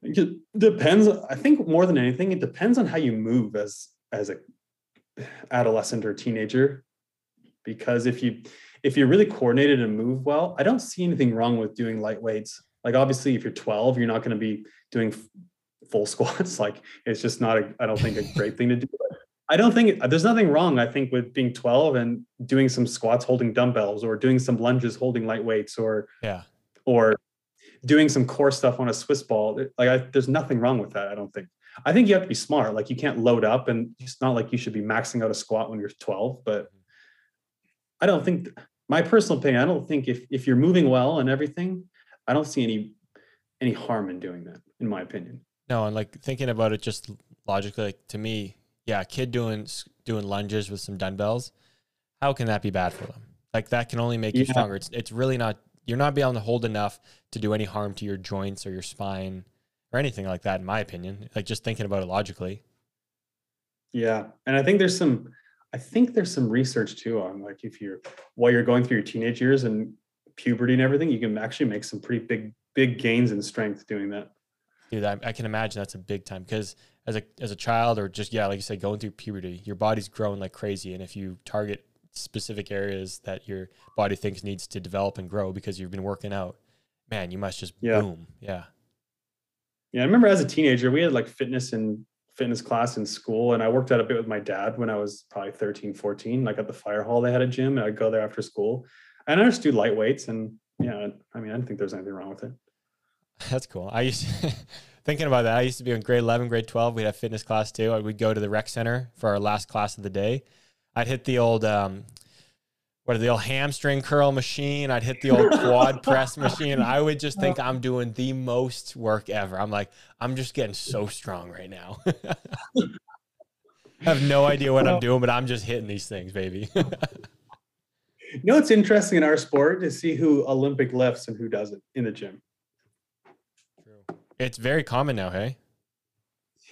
It depends. I think more than anything, it depends on how you move as as a adolescent or teenager. Because if you if you're really coordinated and move well, I don't see anything wrong with doing light weights. Like obviously, if you're 12, you're not going to be doing full squats. Like it's just not a I don't think a great thing to do. I don't think there's nothing wrong. I think with being 12 and doing some squats holding dumbbells or doing some lunges holding light weights or Yeah, or doing some core stuff on a Swiss ball. Like I, there's nothing wrong with that. I don't think. I think you have to be smart. Like you can't load up, and it's not like you should be maxing out a squat when you're 12. But mm-hmm. I don't think. My personal opinion. I don't think if if you're moving well and everything, I don't see any any harm in doing that. In my opinion. no, and like thinking about it just logically, like to me, yeah, kid doing doing lunges with some dumbbells, how can that be bad for them? Like that can only make you stronger. It's it's really not. You're not being able to hold enough to do any harm to your joints or your spine or anything like that. In my opinion, like just thinking about it logically. Yeah, and I think there's some, I think there's some research too on like if you're while you're going through your teenage years and puberty and everything, you can actually make some pretty big big gains in strength doing that. Dude, I, I can imagine that's a big time because as a as a child or just yeah, like you said, going through puberty, your body's growing like crazy, and if you target specific areas that your body thinks needs to develop and grow because you've been working out, man, you must just Yeah. boom, yeah, Yeah, I remember as a teenager, we had like fitness and fitness class in school, and I worked out a bit with my dad when I was probably 13, 14. Like at the fire hall, they had a gym, and I'd go there after school. And I just do light weights, and yeah, I mean, I didn't think there's anything wrong with it. That's cool. I used to, thinking about that. I used to be in grade 11, grade 12. We'd have fitness class too. I would go to the rec center for our last class of the day. I'd hit the old, um, what are the old hamstring curl machine? I'd hit the old quad press machine. I would just think I'm doing the most work ever. I'm like, I'm just getting so strong right now. I have no idea what I'm doing, but I'm just hitting these things, baby. you know, it's interesting in our sport to see who Olympic lifts and who doesn't in the gym. It's very common now, hey?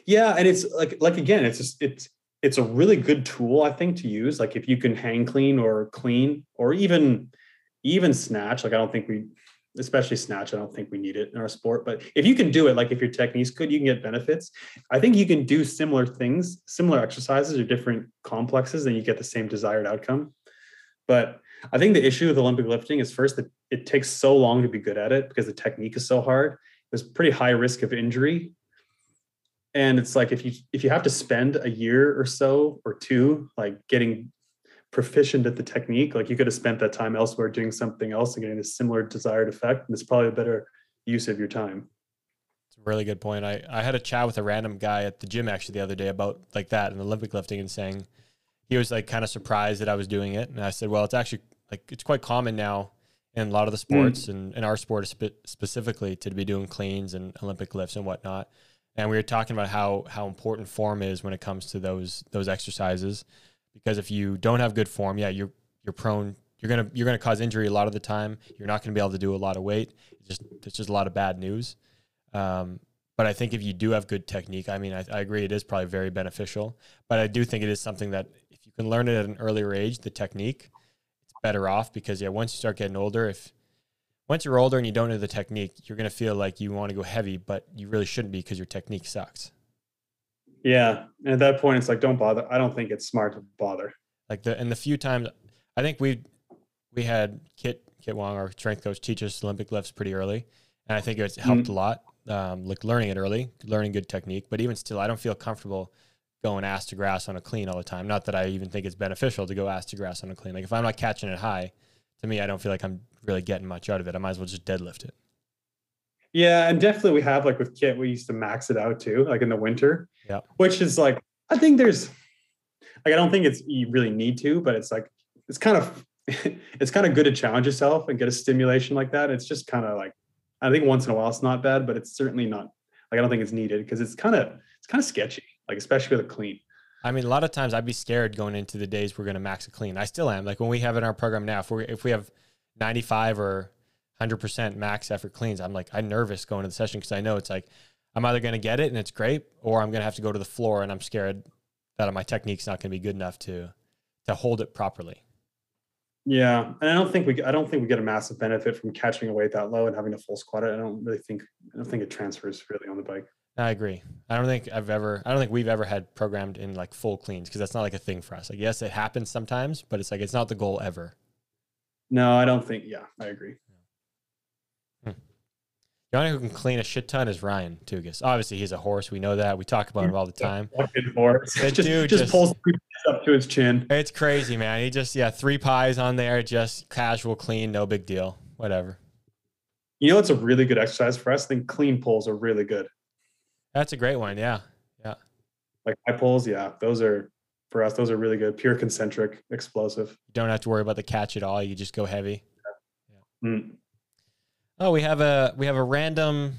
Yeah, and it's like like again, it's just it's it's a really good tool I think to use. Like if you can hang clean or clean or even even snatch. Like I don't think we, especially snatch, I don't think we need it in our sport. But if you can do it, like if your technique's good, you can get benefits. I think you can do similar things, similar exercises or different complexes, and you get the same desired outcome. But I think the issue with Olympic lifting is first that it takes so long to be good at it because the technique is so hard there's pretty high risk of injury. And it's like if you if you have to spend a year or so or two like getting proficient at the technique like you could have spent that time elsewhere doing something else and getting a similar desired effect and it's probably a better use of your time. It's a really good point. I i had a chat with a random guy at the gym actually the other day about like that and olympic lifting and saying he was like kind of surprised that i was doing it. And i said well it's actually like it's quite common now in a lot of the sports mm. and in our sport spe- specifically to be doing cleans and Olympic lifts and whatnot. And we were talking about how how important form is when it comes to those those exercises, because if you don't have good form, yeah, you're you're prone you're gonna you're gonna cause injury a lot of the time. You're not gonna be able to do a lot of weight. It's just it's just a lot of bad news. Um, but I think if you do have good technique, I mean, I, I agree, it is probably very beneficial. But I do think it is something that if you can learn it at an earlier age, the technique, better off because yeah, once you start getting older, if once you're older and you don't know the technique, you're gonna feel like you want to go heavy, but you really shouldn't be because your technique sucks. Yeah, and at that point, it's like don't bother. I don't think it's smart to bother. Like the and the few times I think we we had Kit Kit Wong, our strength coach, teach us Olympic lifts pretty early, and I think it's helped mm-hmm. a lot. Um, like learning it early, learning good technique, but even still, I don't feel comfortable going ass to grass on a clean all the time. Not that I even think it's beneficial to go ass to grass on a clean. Like if I'm not catching it high, to me, I don't feel like I'm really getting much out of it. I might as well just deadlift it. Yeah, and definitely we have like with kit, we used to max it out too, like in the winter. Yeah. Which is like I think there's like I don't think it's you really need to, but it's like it's kind of it's kind of good to challenge yourself and get a stimulation like that. It's just kind of like I think once in a while it's not bad, but it's certainly not like I don't think it's needed because it's kind of it's kind of sketchy like especially with a clean. I mean, a lot of times I'd be scared going into the days we're going to max a clean. I still am. Like when we have in our program now, if we if we have 95 or 100% max effort cleans, I'm like I'm nervous going to the session because I know it's like I'm either going to get it and it's great, or I'm going to have to go to the floor and I'm scared that my technique's not going to be good enough to to hold it properly. Yeah, and I don't think we I don't think we get a massive benefit from catching a weight that low and having a full squat. It. I don't really think I don't think it transfers really on the bike. I agree. I don't think I've ever, I don't think we've ever had programmed in like full cleans because that's not like a thing for us. Like, yes, it happens sometimes, but it's like, it's not the goal ever. No, I don't think, yeah, I agree. Hmm. The only who can clean a shit ton is Ryan Tugas. Obviously, he's a horse. We know that. We talk about him all the time. Fucking horse. That just, dude just, just pulls up to his chin. It's crazy, man. He just, yeah, three pies on there, just casual clean, no big deal. Whatever. You know, it's a really good exercise for us. I think clean pulls are really good. That's a great one. Yeah. Yeah. Like high pulls. Yeah. Those are for us. Those are really good. Pure concentric explosive. You don't have to worry about the catch at all. You just go heavy. Yeah. Mm. Oh, we have a, we have a random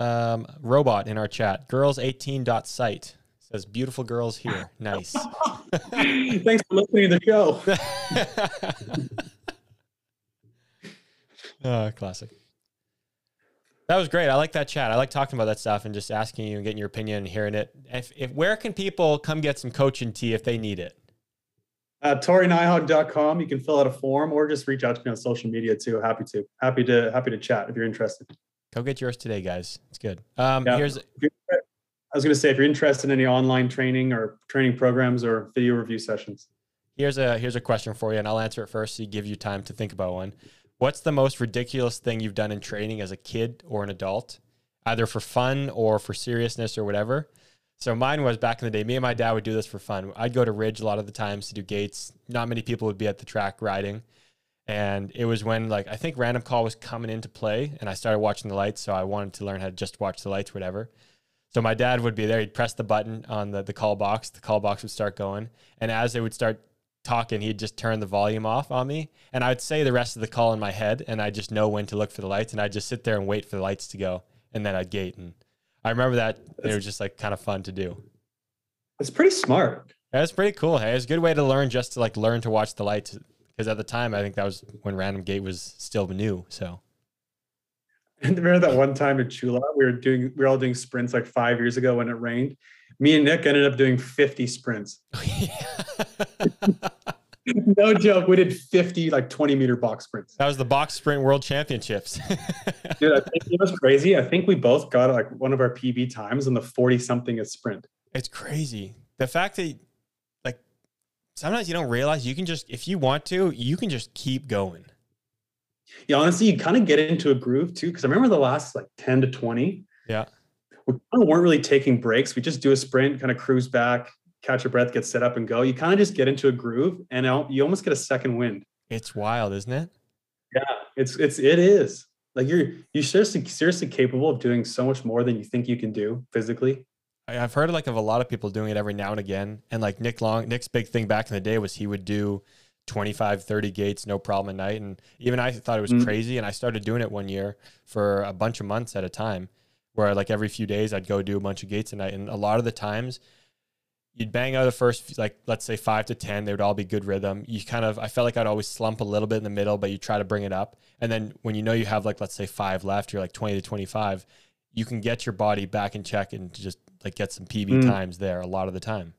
um, robot in our chat. Girls18.site says beautiful girls here. Nice. Thanks for listening to the show. oh, classic. That was great. I like that chat. I like talking about that stuff and just asking you and getting your opinion and hearing it. If, if where can people come get some coaching tea if they need it? Uh, ToryNyhaug.com. You can fill out a form or just reach out to me on social media too. Happy to. Happy to happy to chat if you're interested. Go get yours today, guys. It's good. Um, yeah. here's I was going to say if you're interested in any online training or training programs or video review sessions. Here's a here's a question for you, and I'll answer it first to give you time to think about one. What's the most ridiculous thing you've done in training as a kid or an adult? either for fun or for seriousness or whatever. So mine was back in the day. Me and my dad would do this for fun. I'd go to Ridge a lot of the times to do gates. Not many people would be at the track riding. And it was when like I think random call was coming into play and I started watching the lights. So I wanted to learn how to just watch the lights, whatever. So my dad would be there. He'd press the button on the, the call box. The call box would start going. And as they would start talking, he'd just turn the volume off on me. And I'd say the rest of the call in my head and I just know when to look for the lights. And I'd just sit there and wait for the lights to go. And then I'd gate. And I remember that it was just like kind of fun to do. It's pretty smart. That's pretty cool. Hey, it's a good way to learn just to like learn to watch the lights. Because at the time, I think that was when random gate was still new. So And remember that one time at Chula, we were doing we were all doing sprints like five years ago when it rained. Me and Nick ended up doing 50 sprints. no joke. We did 50 like 20 meter box sprints. that was the box sprint world championships. Dude, I think it was crazy. I think we both got like one of our PB times on the 40 something a sprint. it's crazy. The fact that like sometimes you don't realize you can just if you want to, you can just keep going. Yeah, honestly, you kind of get into a groove too. Cause I remember the last like 10 to 20, Yeah. we kind of weren't really taking breaks. We just do a sprint, kind of cruise back, catch your breath, get set up and go. You kind of just get into a groove and you almost get a second wind. It's wild, isn't it? Yeah, it's it's it is. Like you're you're seriously seriously capable of doing so much more than you think you can do physically. I've heard like of a lot of people doing it every now and again. And like Nick Long, Nick's big thing back in the day was he would do 25, 30 gates, no problem at night. And even I thought it was Mm. crazy. And I started doing it one year for a bunch of months at a time where like every few days I'd go do a bunch of gates a night. And a lot of the times you'd bang out the first, like, let's say five to 10, they would all be good rhythm. You kind of, I felt like I'd always slump a little bit in the middle, but you try to bring it up. And then when you know you have like, let's say five left, you're like 20 to 25, you can get your body back in check and just like get some PB Mm. times there a lot of the time.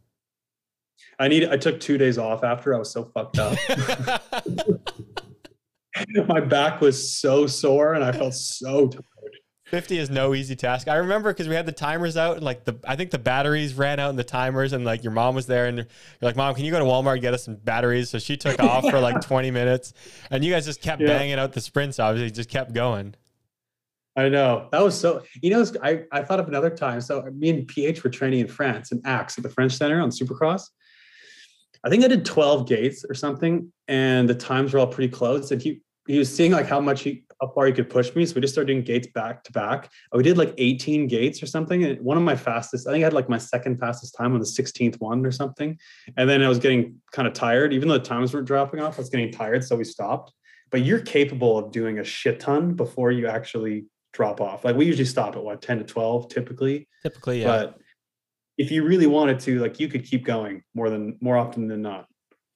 I need I took two days off after I was so fucked up. My back was so sore and I felt so tired. 50 is no easy task. I remember because we had the timers out and like the I think the batteries ran out in the timers and like your mom was there and you're like, Mom, can you go to Walmart and get us some batteries? So she took off for like 20 minutes and you guys just kept Yeah. banging out the sprints, obviously, just kept going. I know. That was so you know, I, I thought of another time. So me and PH were training in France in Axe at the French Center on Supercross. I think I did 12 gates or something, and the times were all pretty close. And he he was seeing like how much he how far he could push me. So we just started doing gates back to back. Uh, we did like 18 gates or something. And one of my fastest, I think I had like my second fastest time on the 16th one or something. And then I was getting kind of tired, even though the times weren't dropping off, I was getting tired. So we stopped. But you're capable of doing a shit ton before you actually drop off. Like we usually stop at what 10 to 12 typically. Typically, yeah. But if you really wanted to, like you could keep going more than more often than not.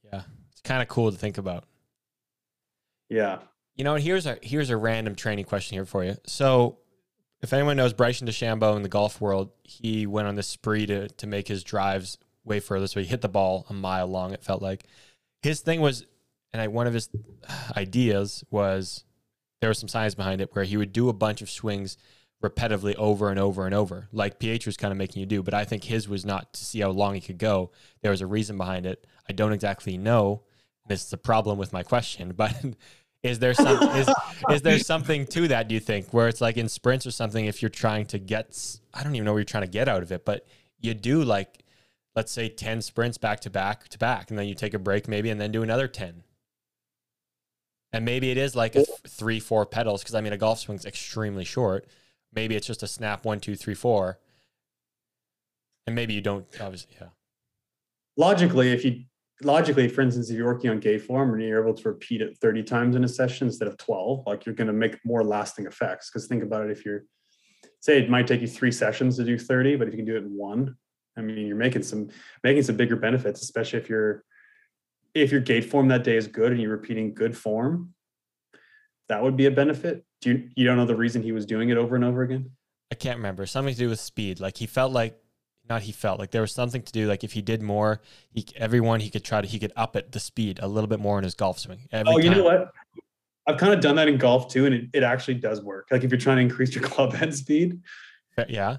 yeah. It's kind of cool to think about. Yeah. You know, here's a here's a random training question here for you. So, if anyone knows Bryson DeChambeau in the golf world, he went on this spree to to make his drives way further. So he hit the ball a mile long. It felt like his thing was, and I, one of his ideas was there was some science behind it where he would do a bunch of swings repetitively over and over and over, like PH was kind of making you do. But I think his was not to see how long he could go. There was a reason behind it. I don't exactly know. This is the problem with my question, but is there some is is there something to that? Do you think where it's like in sprints or something? If you're trying to get, I don't even know what you're trying to get out of it, but you do like, let's say ten sprints back to back to back, and then you take a break maybe, and then do another ten. And maybe it is like a th- three, four pedals because I mean a golf swing's extremely short. Maybe it's just a snap one, two, three, four, and maybe you don't. Obviously, yeah. Logically, if you logically, for instance, if you're working on gate form and you're able to repeat it 30 times in a session instead of 12, like you're going to make more lasting effects. Because think about it, if you're say it might take you three sessions to do 30, but if you can do it in one, I mean, you're making some making some bigger benefits, especially if you're if your gate form that day is good and you're repeating good form. That would be a benefit. Do you you don't know the reason he was doing it over and over again? I can't remember. Something to do with speed. Like he felt like, not he felt like there was something to do. Like if he did more, he everyone he could try to he could up it the speed a little bit more in his golf swing. Every oh, you time. know what? I've kind of done that in golf too, and it, it actually does work. Like if you're trying to increase your club head speed, Uh, Yeah.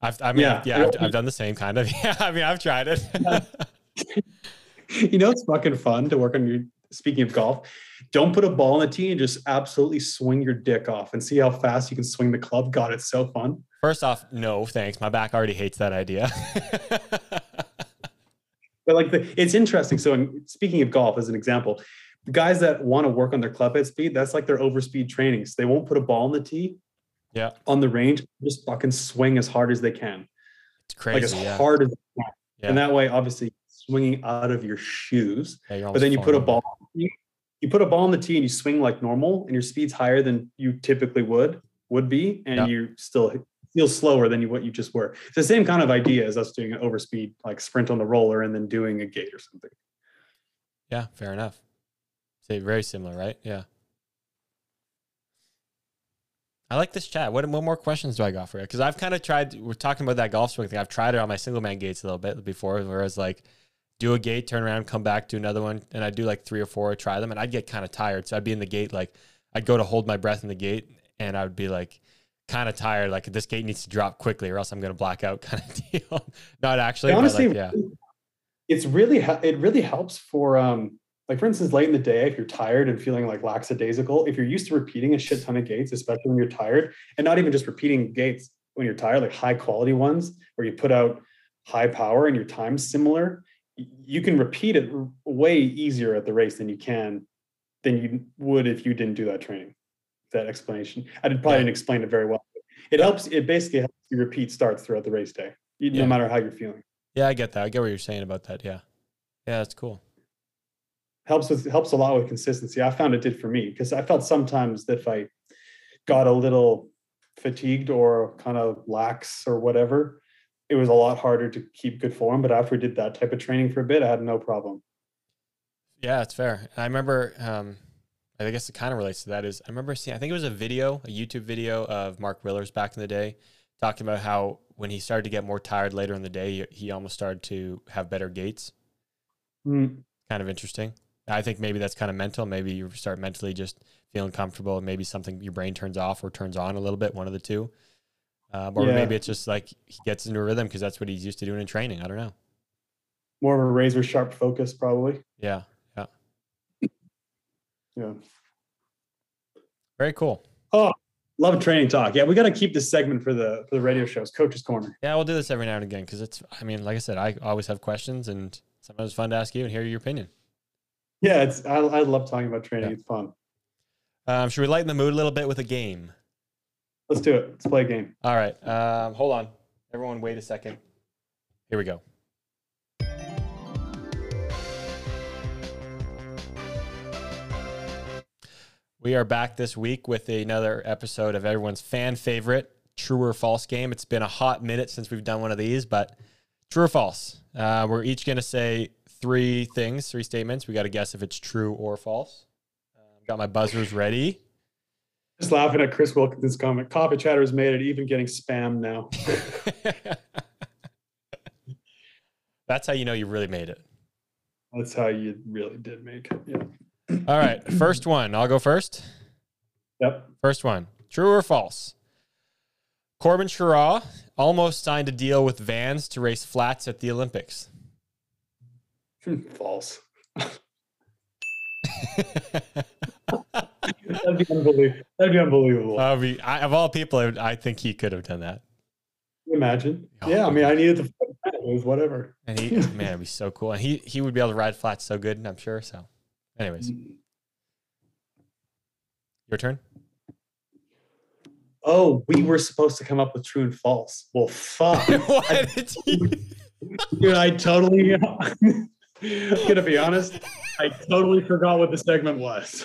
I've, I mean, yeah, Yeah. I've, I've done the same kind of. Yeah, I mean, I've tried it. you know, it's fucking fun to work on your speaking of golf, don't put a ball in the tee and just absolutely swing your dick off and see how fast you can swing the club. God, it's so fun. First off, no, thanks. My back already hates that idea. But like the, it's interesting. So, in, speaking of golf, as an example, the guys that want to work on their club head speed, that's like their overspeed training. So they won't put a ball in the tee. Yeah. On the range, just fucking swing as hard as they can. It's crazy. Like as yeah. hard as they can. Yeah. And that way, obviously, swinging out of your shoes. Yeah, but then you put a ball, you, you put a ball in the tee and you swing like normal, and your speed's higher than you typically would would be, and you still feel slower than you what you just were. It's the same kind of idea as us doing an overspeed like sprint on the roller and then doing a gate or something. Yeah, fair enough. Say very similar, right? Yeah. I like this chat. What, what more questions do I got for you? Because I've kind of tried. We're talking about that golf swing thing. I've tried it on my single man gates a little bit before, whereas like do a gate, turn around, come back, do another one, and I'd do like three or four, try them, and I'd get kind of tired. So I'd be in the gate, like I'd go to hold my breath in the gate, and I would be like kind of tired. Like this gate needs to drop quickly, or else I'm gonna black out, kind of deal. Not actually, but honestly, like, yeah, it's really it really helps for um like for instance late in the day if you're tired and feeling like lackadaisical if you're used to repeating a shit ton of gates especially when you're tired and not even just repeating gates when you're tired like high quality ones where you put out high power and your time's similar you can repeat it way easier at the race than you can than you would if you didn't do that training that explanation i did probably didn't explain it very well it helps it basically helps you repeat starts throughout the race day you- Yeah. no matter how you're feeling yeah, I get that. I get what you're saying about that. Yeah, yeah, that's cool. helps with helps a lot with consistency. I found it did for me because I felt sometimes that if I got a little fatigued or kind of lax or whatever, it was a lot harder to keep good form. But after I did that type of training for a bit, I had no problem. Yeah, it's fair. I remember, um, I guess it kind of relates to that. Is I remember seeing, I think it was a video, a YouTube video of Marc Willers back in the day, talking about how when he started to get more tired later in the day, he, almost started to have better gates. Mm, Kind of interesting. I think maybe that's kind of mental. Maybe you start mentally just feeling comfortable, and maybe something your brain turns off or turns on a little bit, one of the two. Um, or Yeah. maybe it's just like he gets into a rhythm because that's what he's used to doing in training. I don't know. More of a razor sharp focus, probably. Yeah, yeah, very cool. Oh, love training talk. Yeah, we got to keep this segment for the for the radio shows, Coach's Corner. Yeah, we'll do this every now and again because it's. I mean, like I said, I always have questions, and sometimes it's fun to ask you and hear your opinion. Yeah, it's I, I love talking about training. Yeah. It's fun. Um, should we lighten the mood a little bit with a game? Let's do it. Let's play a game. All right. Um, hold on, everyone. Wait a second. Here we go. We are back this week with another episode of everyone's fan favorite true or false game. It's been a hot minute since we've done one of these, but true or false. Uh, we're each going to say three things, three statements. We got to guess if it's true or false. Uh, got my buzzers ready. Just laughing at Chris Wilkinson's comment. Coffee chatter has made it even getting spam now. That's how you know you really made it. That's how you really did make it. Yeah. All right. First one. I'll go first. Yep. First one. True or false? Corben Sharrah almost signed a deal with Vans to race flats at the Olympics. False. That'd be unbelievable. That'd be unbelievable. I of all people, I, would- I think he could have done that. Imagine. Oh, Yeah, I mean, I needed the it was whatever. And he, man, it'd be so cool. And he, he would be able to ride flats so good, I'm sure. So, anyways, mm. your turn. Oh, we were supposed to come up with true and false. Well, fuck. Why did you? Dude, I totally. I'm gonna be honest. I totally forgot what the segment was.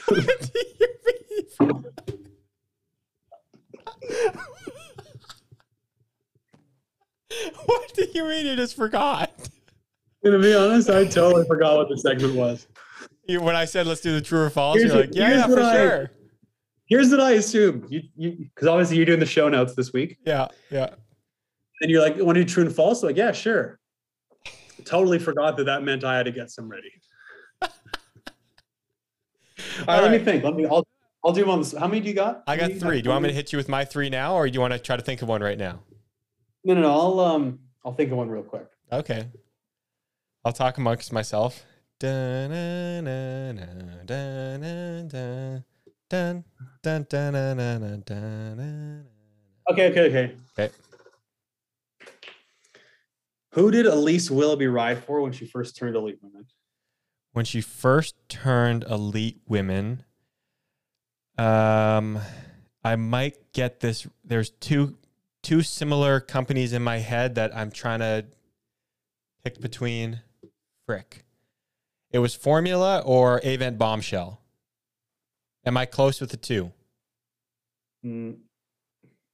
what do you mean you just forgot? gonna be honest. I totally forgot what the segment was. When I said let's do the true or false, Here's you're like, yeah, yeah, for I- sure. Here's what I assume. You, you, because obviously you're doing the show notes this week, Yeah, yeah. and you're like, "Want to do true and false?" like, yeah, sure. Totally forgot that that meant I had to get some ready. All right, let me think. Let me. I'll. I'll do one. How many do you got? I got three. Do you want me to hit you with my three now, or do you want to try to think of one right now? No, no, no. I'll um. I'll think of one real quick. Okay. I'll talk amongst myself. Dun, dun, dun, dun, dun, dun, dun, dun, dun, dun, dun, dun, dun, dun. Okay, okay, okay. Okay. Who did Elise Willoughby ride for when she first turned elite women? When she first turned elite women, um, I might get this. There's two two similar companies in my head that I'm trying to pick between. Frick. It was Formula or Avent Bombshell. Am I close with the two? Mm,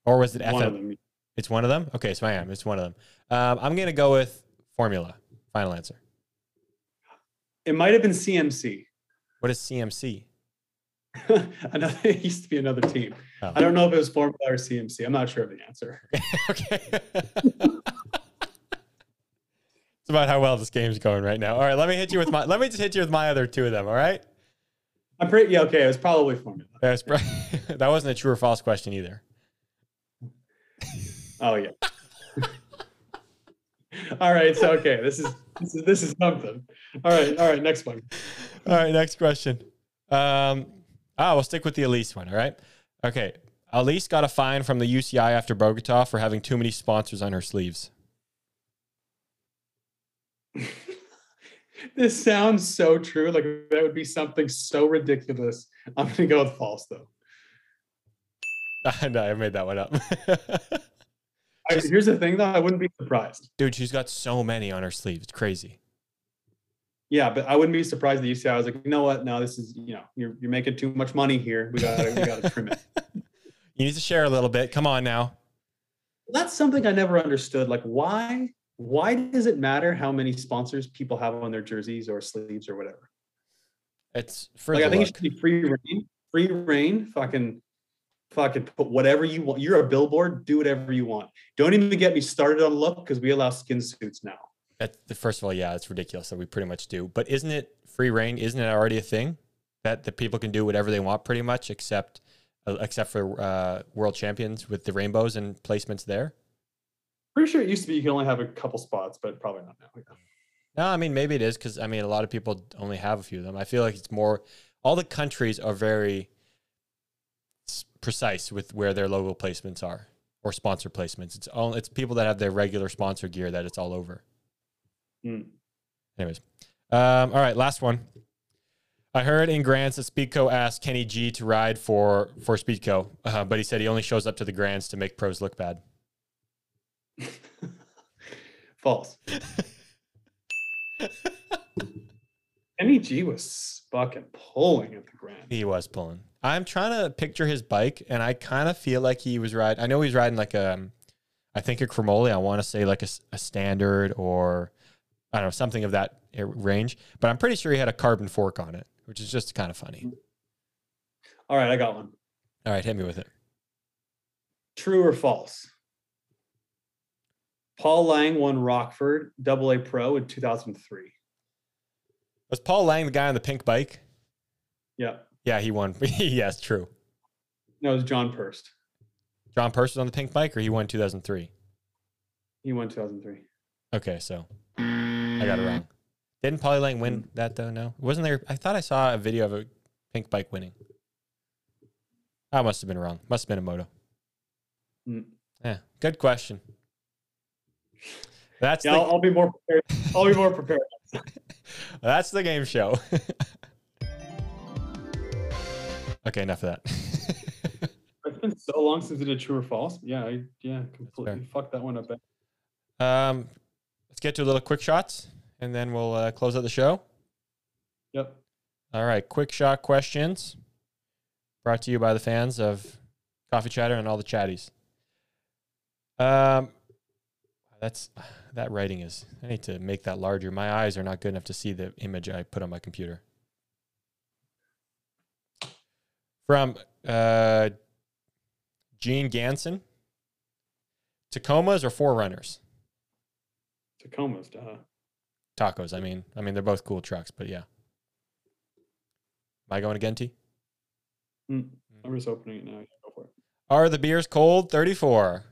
Or was it one of FM? them. It's one of them? Okay, so I am. It's one of them. Um, I'm going to go with Formula. Final answer. It might have been CMC. What is CMC? another, it used to be another team. Oh. I don't know if it was Formula or CMC. I'm not sure of the answer. okay. it's about how well this game's going right now. All right, let me hit you with my. Let me just hit you with my other two of them. All right. I'm pretty yeah, okay. It was probably Formula. That's pr- that wasn't a true or false question either. Oh yeah. all right, so okay. This is this is this is something. All right, all right. Next one. All right, next question. Um, ah, we'll stick with the Elise one. All right. Okay. Elise got a fine from the UCI after Bogota for having too many sponsors on her sleeves. this sounds so true. Like that would be something so ridiculous. I'm gonna go with false though. no, I made that one up. I, here's the thing though, I wouldn't be surprised. Dude, she's got so many on her sleeve. It's crazy. Yeah, but I wouldn't be surprised that you say I was like, you know what? No, this is you know, you're you're making too much money here. We gotta we gotta trim it. You need to share a little bit. Come on now. That's something I never understood. Like, why why does it matter how many sponsors people have on their jerseys or sleeves or whatever? It's for Like, I think it should be free reign. Free reign. Fucking fucking put whatever you want. You're a billboard. Do whatever you want. Don't even get me started on look because we allow skin suits now. At the first of all, yeah, it's ridiculous that we pretty much do. But isn't it free reign? Isn't it already a thing that the people can do whatever they want, pretty much, except uh, except for uh, world champions with the rainbows and placements there? Pretty sure it used to be you can only have a couple spots, but probably not now. No, I mean maybe it is because I mean a lot of people only have a few of them. I feel like it's more. All the countries are very precise with where their logo placements are or sponsor placements. It's all it's people that have their regular sponsor gear that it's all over. Hmm. Anyways, um, all right, last one. I heard in grants that Speedco asked Kenny G to ride for for Speedco, uh, but he said he only shows up to the grants to make pros look bad. False. MEG was fucking pulling at the grand. He was pulling. I'm trying to picture his bike, and I kind of feel like he was riding. I know he's riding like a, um, think a Chromoly. I want to say like a, a, standard or I don't know something of that uh, range. But I'm pretty sure he had a carbon fork on it, which is just kind of funny. All right, I got one. All right, hit me with it. True or false? Paul Lang won Rockford Double A Pro in 2003. Was Paul Lang the guy on the pink bike? Yeah. Yeah, he won. yes, true. No, it was John Purse. John Purse was on the pink bike, or he won 2003. He won 2003. Okay, so I got it wrong. Didn't Paulie Lang win that though? No, wasn't there? I thought I saw a video of a pink bike winning. I must have been wrong. Must have been a moto. Mm. Yeah, good question. That's Yeah, the, I'll, I'll be more prepared. I'll be more prepared. that's the game show. okay, enough of that. It's been so long since I did true or false. Yeah, I yeah, completely fucked that one up. um, let's get to a little quick shots, and then we'll uh, close out the show. Yep. All right, quick shot questions brought to you by the fans of Coffee Chatter and all the chatties. Um, that's that writing is. I need to make that larger. My eyes are not good enough to see the image I put on my computer. From uh, Gene Ganson, Tacomas or Forerunners? Tacomas, duh. Tacos. I mean, I mean they're both cool trucks, but yeah. Am I going again, T? Mm, I'm just opening it now. Go for it. Are the beers cold? 34.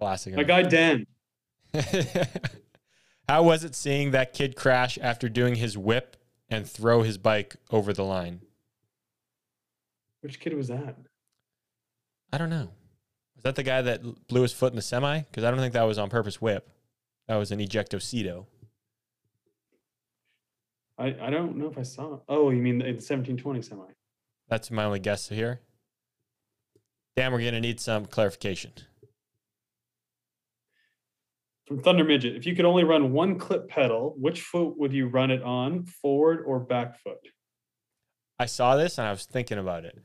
Classic. My guy Dan. How was it seeing that kid crash after doing his whip and throw his bike over the line. Which kid was that? I don't know. Was that the guy that blew his foot in the semi? Because I don't think that was on purpose whip. That was an ejectocito. I, I don't know if I saw it. Oh, you mean the, the 1720 semi? That's my only guess here. Dan, we're gonna need some clarification. From Thunder Midget, if you could only run one clip pedal, which foot would you run it on, forward or back foot? I saw this and I was thinking about it.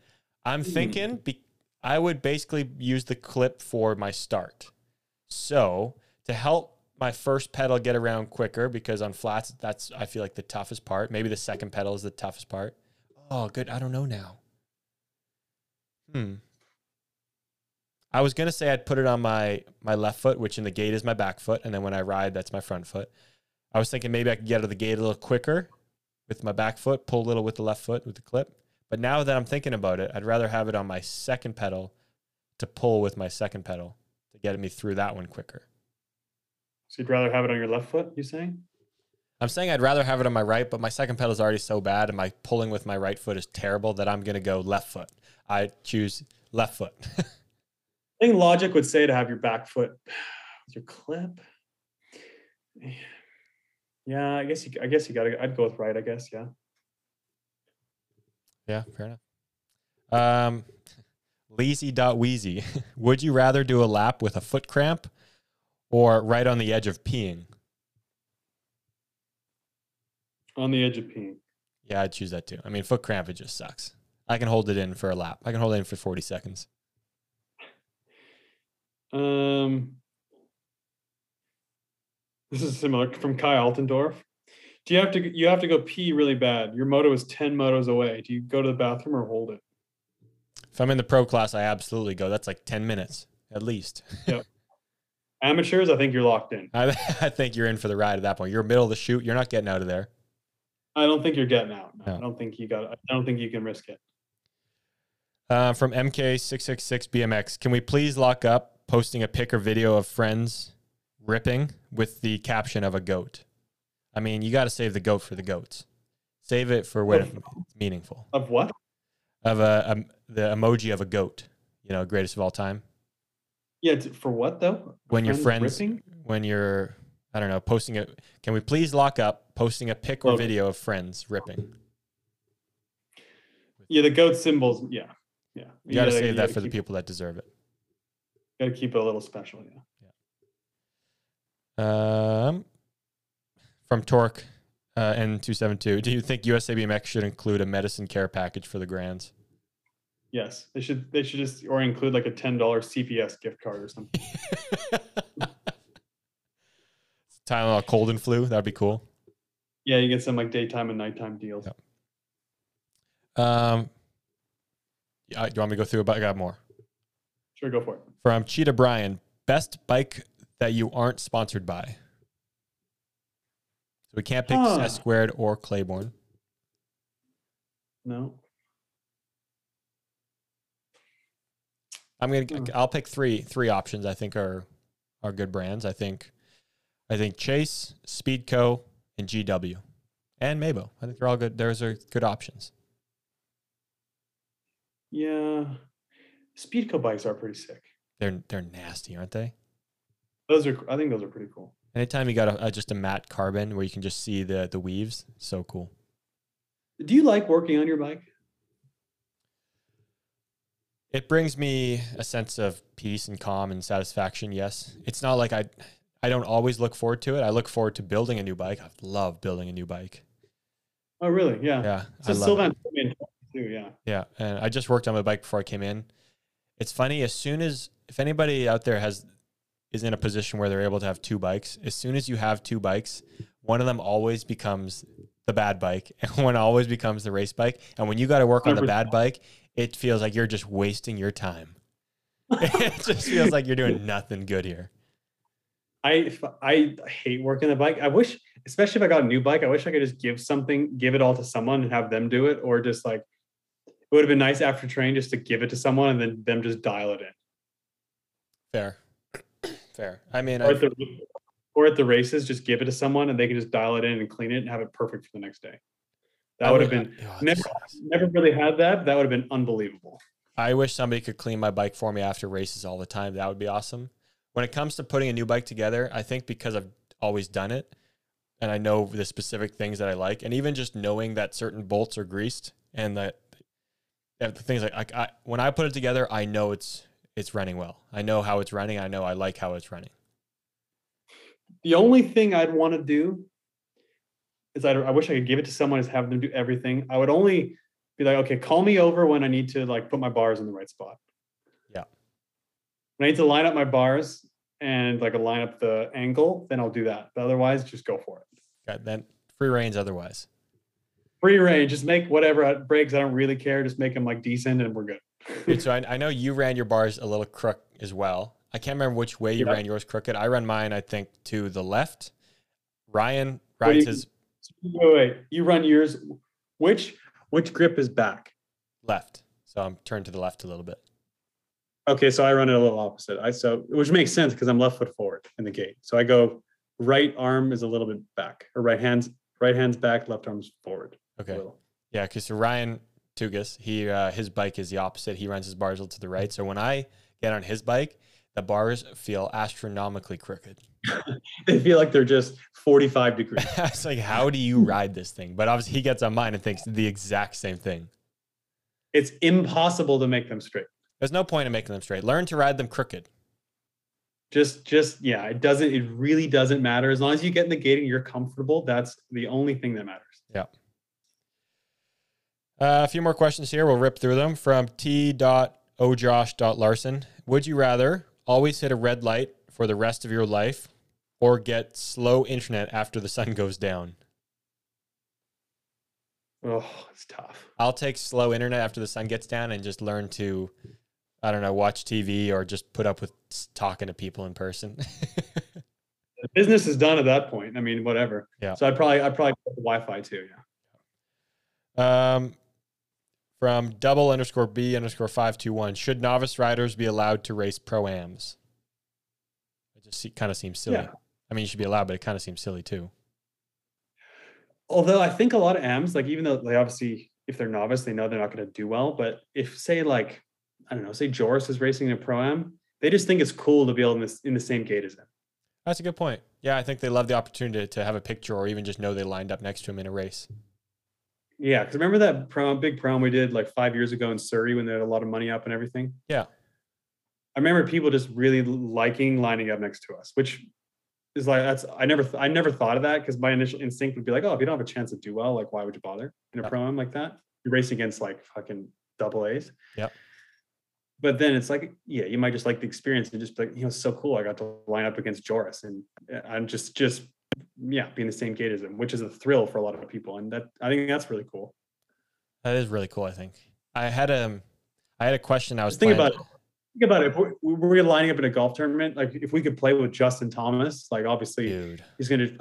I'm Hmm. thinking be- I would basically use the clip for my start. So to help my first pedal get around quicker, because on flats, that's I feel like the toughest part. Maybe the second pedal is the toughest part. Oh, good. I don't know now. Hmm. I was gonna say I'd put it on my my left foot, which in the gate is my back foot, and then when I ride, that's my front foot. I was thinking maybe I could get out of the gate a little quicker with my back foot, pull a little with the left foot with the clip. But now that I'm thinking about it, I'd rather have it on my second pedal to pull with my second pedal to get me through that one quicker. So you'd rather have it on your left foot, you saying? I'm saying I'd rather have it on my right, but my second pedal is already so bad and my pulling with my right foot is terrible that I'm going to go left foot. I choose left foot. I think logic would say to have your back foot with your clip. Yeah, I guess you. I guess you gotta. I'd go with right. I guess. Yeah. yeah, fair enough. Um, Lazy.wheezy. Would you rather do a lap with a foot cramp or right on the edge of peeing? On the edge of peeing. Yeah, I'd choose that too. I mean, foot cramp, it just sucks. I can hold it in for a lap. I can hold it in for 40 seconds. Um, this is similar from Kai Altendorf. Do you have to? You have to go pee really bad. Your moto is ten motos away. Do you go to the bathroom or hold it? If I'm in the pro class, I absolutely go. That's like 10 minutes at least. Yep. Amateurs, I think you're locked in. I, I think you're in for the ride at that point. You're middle of the shoot. You're not getting out of there. I don't think you're getting out. No, No. I don't think you got. I don't think you can risk it. Uh, from MK666 BMX, can we please lock up posting a pic or video of friends ripping with the caption of a goat? I mean, you got to save the goat for the goats. Save it for when it's meaningful. Of what? Of a, um the emoji of a goat, you know, greatest of all time. Yeah, for what though? When your friends, ripping? when you're, I don't know, posting it. Can we please lock up posting a pic or Oh. video of friends ripping? Yeah, the goat symbols. Yeah, yeah. You got to gotta- save you that for the people that deserve it. Got to keep it a little special. Yeah. yeah. Um, from Torque uh, N272, do you think USABMX should include a medicine care package for the grands? Yes, they should. They should just or include like a ten dollar CVS gift card or something. Tylenol cold and flu, that'd be cool. Yeah, you get some like daytime and nighttime deals. Yep. Um, yeah, do you want me to go through about? I got more. Sure, go for it. From Cheetah Brian, best bike that you aren't sponsored by. So we can't pick Huh. S squared or Claiborne. No. I'm gonna. Hmm. I'll pick three. Three options I think are are good brands. I think, I think Chase, Speedco, and GW, and Meybo. I think they're all good. Those are good options. Yeah. Speedco bikes are pretty sick. They're they're nasty, aren't they? Those are. I think those are pretty cool. Anytime you got a, a just a matte carbon where you can just see the the weaves, so cool. Do you like working on your bike? It brings me a sense of peace and calm and satisfaction. Yes, it's not like I I don't always look forward to it. I look forward to building a new bike. I love building a new bike. Oh, really? Yeah. Yeah, So I love it. Sylvan told too. Yeah. Yeah, and I just worked on my bike before I came in. It's funny as soon as if anybody out there has is in a position where they're able to have two bikes, as soon as you have two bikes, one of them always becomes the bad bike and one always becomes the race bike. And when you got to work on the bad bike, it feels like you're just wasting your time. it just feels like you're doing nothing good here. I I hate working the bike. I wish, especially if I got a new bike, I wish I could just give something, give it all to someone and have them do it, or just like would have been nice after training just to give it to someone and then them just dial it in. Fair. Fair. I mean, Or at the or at the races, just give it to someone and they can just dial it in and clean it and have it perfect for the next day. That I would have been Oh, never, sucks. never really had that. That would have been unbelievable. I wish somebody could clean my bike for me after races all the time. That would be awesome. When it comes to putting a new bike together, I think because I've always done it and I know the specific things that I like, and even just knowing that certain bolts are greased and that the things like, like I, when I put it together, I know it's it's running well. I know how it's running. I know I like how it's running. The only thing I'd want to do is I'd, I wish I could give it to someone is have them do everything. I would only be like, okay, call me over when I need to like put my bars in the right spot. Yeah. When I need to line up my bars and like line up the angle, then I'll do that. But otherwise, just go for it. Okay, then free reigns otherwise. Free range, just make whatever breaks. I don't really care. Just make them like decent, and we're good. Dude, so I, I know you ran your bars a little crook as well. I can't remember which way you Yeah. ran yours crooked. I run mine, I think, to the left. Ryan rides you- his Wait, wait, you run yours. Which which grip is back? left. So I'm turned to the left a little bit. Okay, so I run it a little opposite. I so which makes sense because I'm left foot forward in the gate. So I go right arm is a little bit back, or right hands right hands back, left arm's forward. Okay. little. Yeah, because Ryan Tugas, he uh, his bike is the opposite. He runs his bars to the right. So when I get on his bike, the bars feel astronomically crooked. They feel like they're just 45 degrees. it's like, how do you ride this thing? But obviously, he gets on mine and thinks the exact same thing. it's impossible to make them straight. There's no point in making them straight. Learn to ride them crooked. Just just yeah, it doesn't it really doesn't matter. As long as you get in the gate and you're comfortable, that's the only thing that matters. Yeah. Uh, a few more questions here. We'll rip through them from t.ojosh.larson. Would you rather always hit a red light for the rest of your life or get slow internet after the sun goes down? Oh, it's tough. I'll take slow internet after the sun gets down and just learn to, I don't know, watch TV or just put up with talking to people in person. The business is done at that point. I mean, whatever. Yeah. So I'd probably I'd probably Wi-Fi too. Yeah. um, from double underscore B underscore 521, should novice riders be allowed to race pro-ams? It just kind of seems silly. Yeah. I mean, you should be allowed, but it kind of seems silly too. although I think a lot of AMs, like even though they obviously, if they're novice, they know they're not going to do well. But if say like, I don't know, say Joris is racing in a pro am, they just think it's cool to be able in this in the same gate as him. That's a good point. Yeah, I think they love the opportunity to have a picture or even just know they lined up next to him in a race. Yeah, because remember that prom, big prom we did like five years ago in Surrey when they had a lot of money up and everything. Yeah. I remember people just really liking lining up next to us, which is like that's I never th- I never thought of that because my initial instinct would be like, oh, if you don't have a chance to do well, like why would you bother in a Yeah. pro am like that? You're racing against like fucking double A's. Yeah. But then it's like, yeah, you might just like the experience and just be like, you know, it's so cool. I got to line up against Joris and uh, I'm just just yeah, be in the same gate as him, which is a thrill for a lot of people. And that I think that's really cool. That is really cool. I think I had a, I had a question. I was Just think about it. Think about it. If we're, we're lining up in a golf tournament, like if we could play with Justin Thomas, like obviously dude. he's going to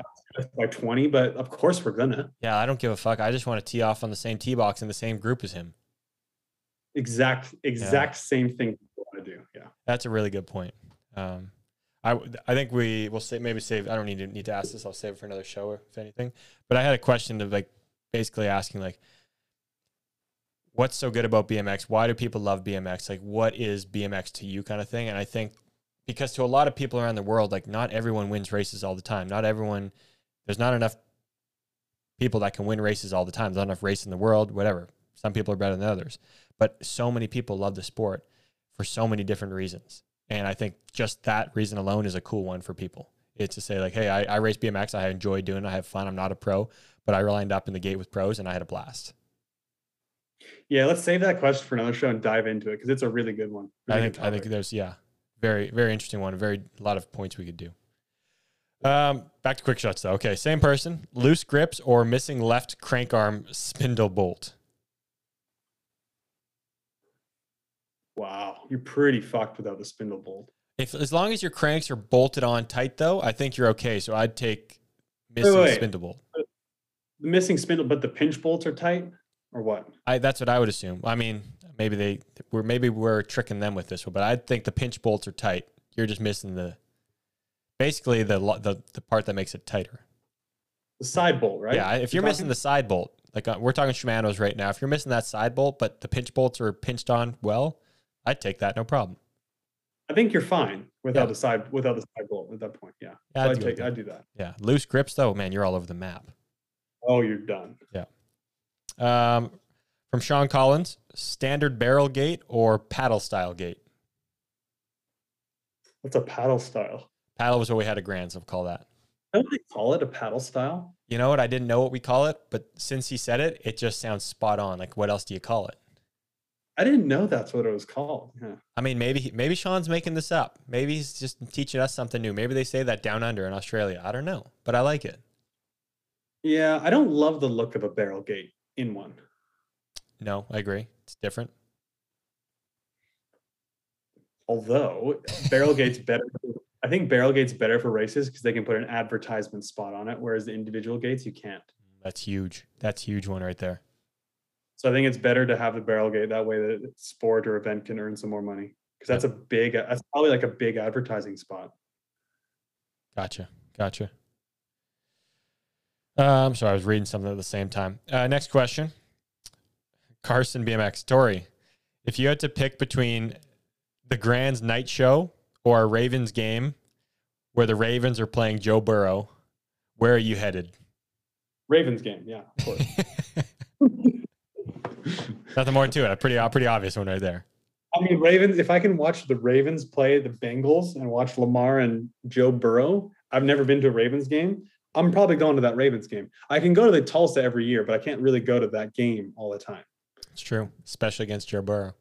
by 20, but of course we're gonna. Yeah, I don't give a fuck. I just want to tee off on the same tee box in the same group as him. Exact, exact same thing we want to do. Yeah. That's a really good point. Um, I I think we will say maybe save. I don't need to need to ask this. I'll save it for another show if anything. But I had a question of like basically asking like, what's so good about BMX? Why do people love BMX? Like, what is BMX to you, kind of thing? And I think because to a lot of people around the world, like not everyone wins races all the time. Not everyone. There's not enough people that can win races all the time. There's not enough race in the world. Whatever. Some people are better than others, but so many people love the sport for so many different reasons. And I think just that reason alone is a cool one for people. It's to say like, hey, I, I race BMX. I enjoy doing it. I have fun. I'm not a pro, but I lined up in the gate with pros and I had a blast. Yeah. Let's save that question for another show and dive into it because it's a really good one. I think I think there's yeah, very very interesting one. Very a lot of points we could do. Um, back to quick shots though. Okay, same person. Loose grips or missing left crank arm spindle bolt. Wow. You're pretty fucked without the spindle bolt. If as long as your cranks are bolted on tight though, I think you're okay. So I'd take missing wait. spindle bolt. The missing spindle, but the pinch bolts are tight or what? I that's what I would assume. I mean, maybe they were maybe we're tricking them with this one, but I think the pinch bolts are tight. You're just missing the basically the the the part that makes it tighter. The side bolt, right? Yeah, if you're You're missing the side bolt, Like uh, we're talking Shimano's right now. If you're missing that side bolt, but the pinch bolts are pinched on well, I'd take that, no problem. I think you're fine without Yeah. the side without the side bolt at that point. Yeah. Yeah, so I'd take. I'd do that. Yeah, loose grips though, man, you're all over the map. Oh, you're done. Yeah. Um, from Sean Collins, standard barrel gate or paddle style gate? What's a paddle style? Paddle was what we had at Grand, so we'll call that. I don't they call it a paddle style? You know what? I didn't know what we call it, but since he said it, it just sounds spot on. Like, what else do you call it? I didn't know that's what it was called. Yeah. I mean, maybe maybe Sean's making this up. Maybe he's just teaching us something new. Maybe they say that down under in Australia. I don't know, but I like it. Yeah, I don't love the look of a barrel gate in one. No, I agree. It's different. Although barrel gate's better. I think barrel gate's better for races because they can put an advertisement spot on it, whereas the individual gates you can't. That's huge. That's huge one right there. So I think it's better to have the barrel gate that way the sport or event can earn some more money because that's a big. That's probably like a big advertising spot. Gotcha. Gotcha. Uh, I'm sorry, I was reading something at the same time. Uh, next question. Carson BMX. Tory, if you had to pick between the Grand's night show or a Ravens game where the Ravens are playing Joe Burrow, where are you headed? Ravens game, yeah, of course. Nothing more to it. A pretty, a pretty obvious one right there. I mean, Ravens. If I can watch the Ravens play the Bengals and watch Lamar and Joe Burrow, I've never been to a Ravens game. I'm probably going to that Ravens game. I can go to the Tulsa every year, but I can't really go to that game all the time. It's true, especially against Joe Burrow.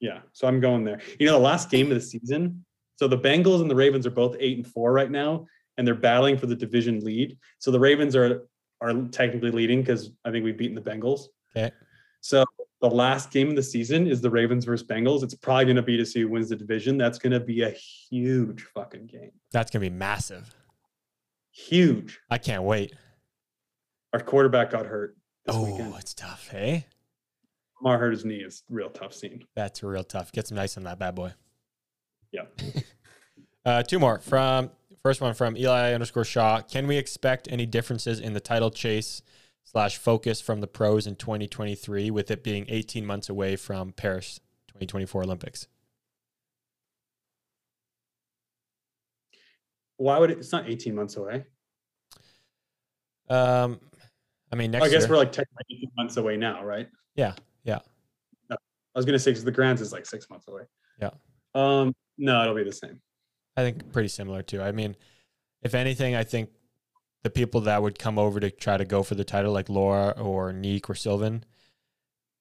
Yeah, so I'm going there. You know, the last game of the season. So the Bengals and the Ravens are both eight and four right now, and they're battling for the division lead. So the Ravens are are technically leading because I think we've beaten the Bengals. Okay. So the last game of the season is the Ravens versus Bengals. It's probably going to be to see who wins the division. That's going to be a huge fucking game. That's gonna be massive. Huge. I can't wait. Our quarterback got hurt this Oh, weekend. it's tough, hey? Lamar hurt his knee. It's a real tough scene. That's real tough. Get some ice on that bad boy. Yeah. Uh, two more from first one from Eli underscore Shaw. Can we expect any differences in the title chase slash focus from the pros in 2023 with it being 18 months away from Paris 2024 Olympics? Why would it? It's not 18 months away. Um, I mean, next I guess year, we're like technically 18 months away now, right? Yeah, yeah. No, I was gonna say because the Grands is like six months away. Yeah. Um. No, it'll be the same. I think pretty similar too. I mean, if anything, I think the people that would come over to try to go for the title, like Laura or Niek or Sylvain,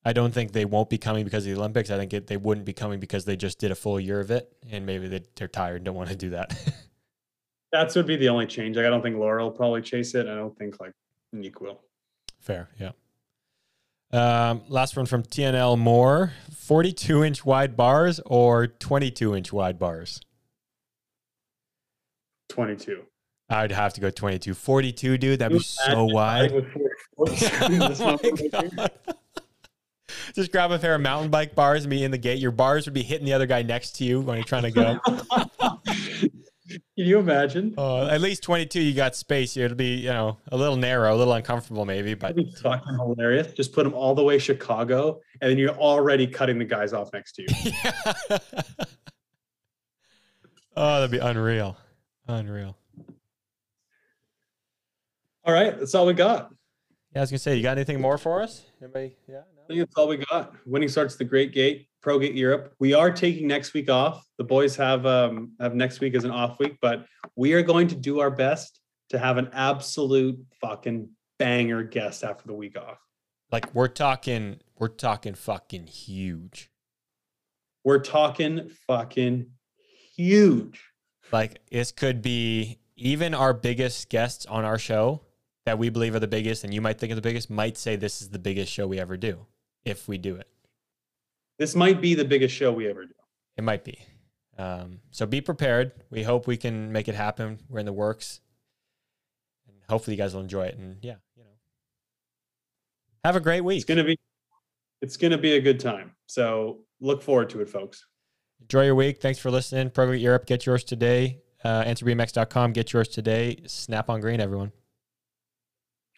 I don't think they won't be coming because of the Olympics. I think it, they wouldn't be coming because they just did a full year of it, and maybe they, they're tired and don't want to do that. That's would be the only change. Like, I don't think Laura will probably chase it. I don't think like Nick will. Fair, yeah. Um, last one from TNL Moore: forty-two inch wide bars or twenty-two inch wide bars? 22. I'd have to go 22. 42, dude. That'd be so wide. riding with 44. That's Oh not my what we do. God. Just grab a pair of mountain bike bars and be in the gate. Your bars would be hitting the other guy next to you when you're trying to go. Can you imagine? Uh, at least 22, you got space. It'll be, you know, a little narrow, a little uncomfortable maybe, but That'd be fucking hilarious. Just put them all the way Chicago, and then you're already cutting the guys off next to you. oh, that'd be unreal. Unreal. All right, that's all we got. Yeah, I was gonna say, you got anything more for us? Anybody? Yeah. I think that's all we got. Winning starts the Great Gate, Pro Gate Europe. We are taking next week off. The boys have um have next week as an off week, but we are going to do our best to have an absolute fucking banger guest after the week off. Like we're talking, we're talking fucking huge. We're talking fucking huge. Like this could be even our biggest guests on our show that we believe are the biggest, and you might think are the biggest, might say this is the biggest show we ever do if we do it. This might be the biggest show we ever do. It might be. Um, so be prepared. We hope we can make it happen. We're in the works, and hopefully you guys will enjoy it. And yeah, you know, have a great week. It's gonna be it's gonna be a good time. So look forward to it, folks. Enjoy your week. Thanks for listening. Pro Gate Europe. Get yours today. Uh, AnswerBMX.com. Get yours today. Snap on green, everyone.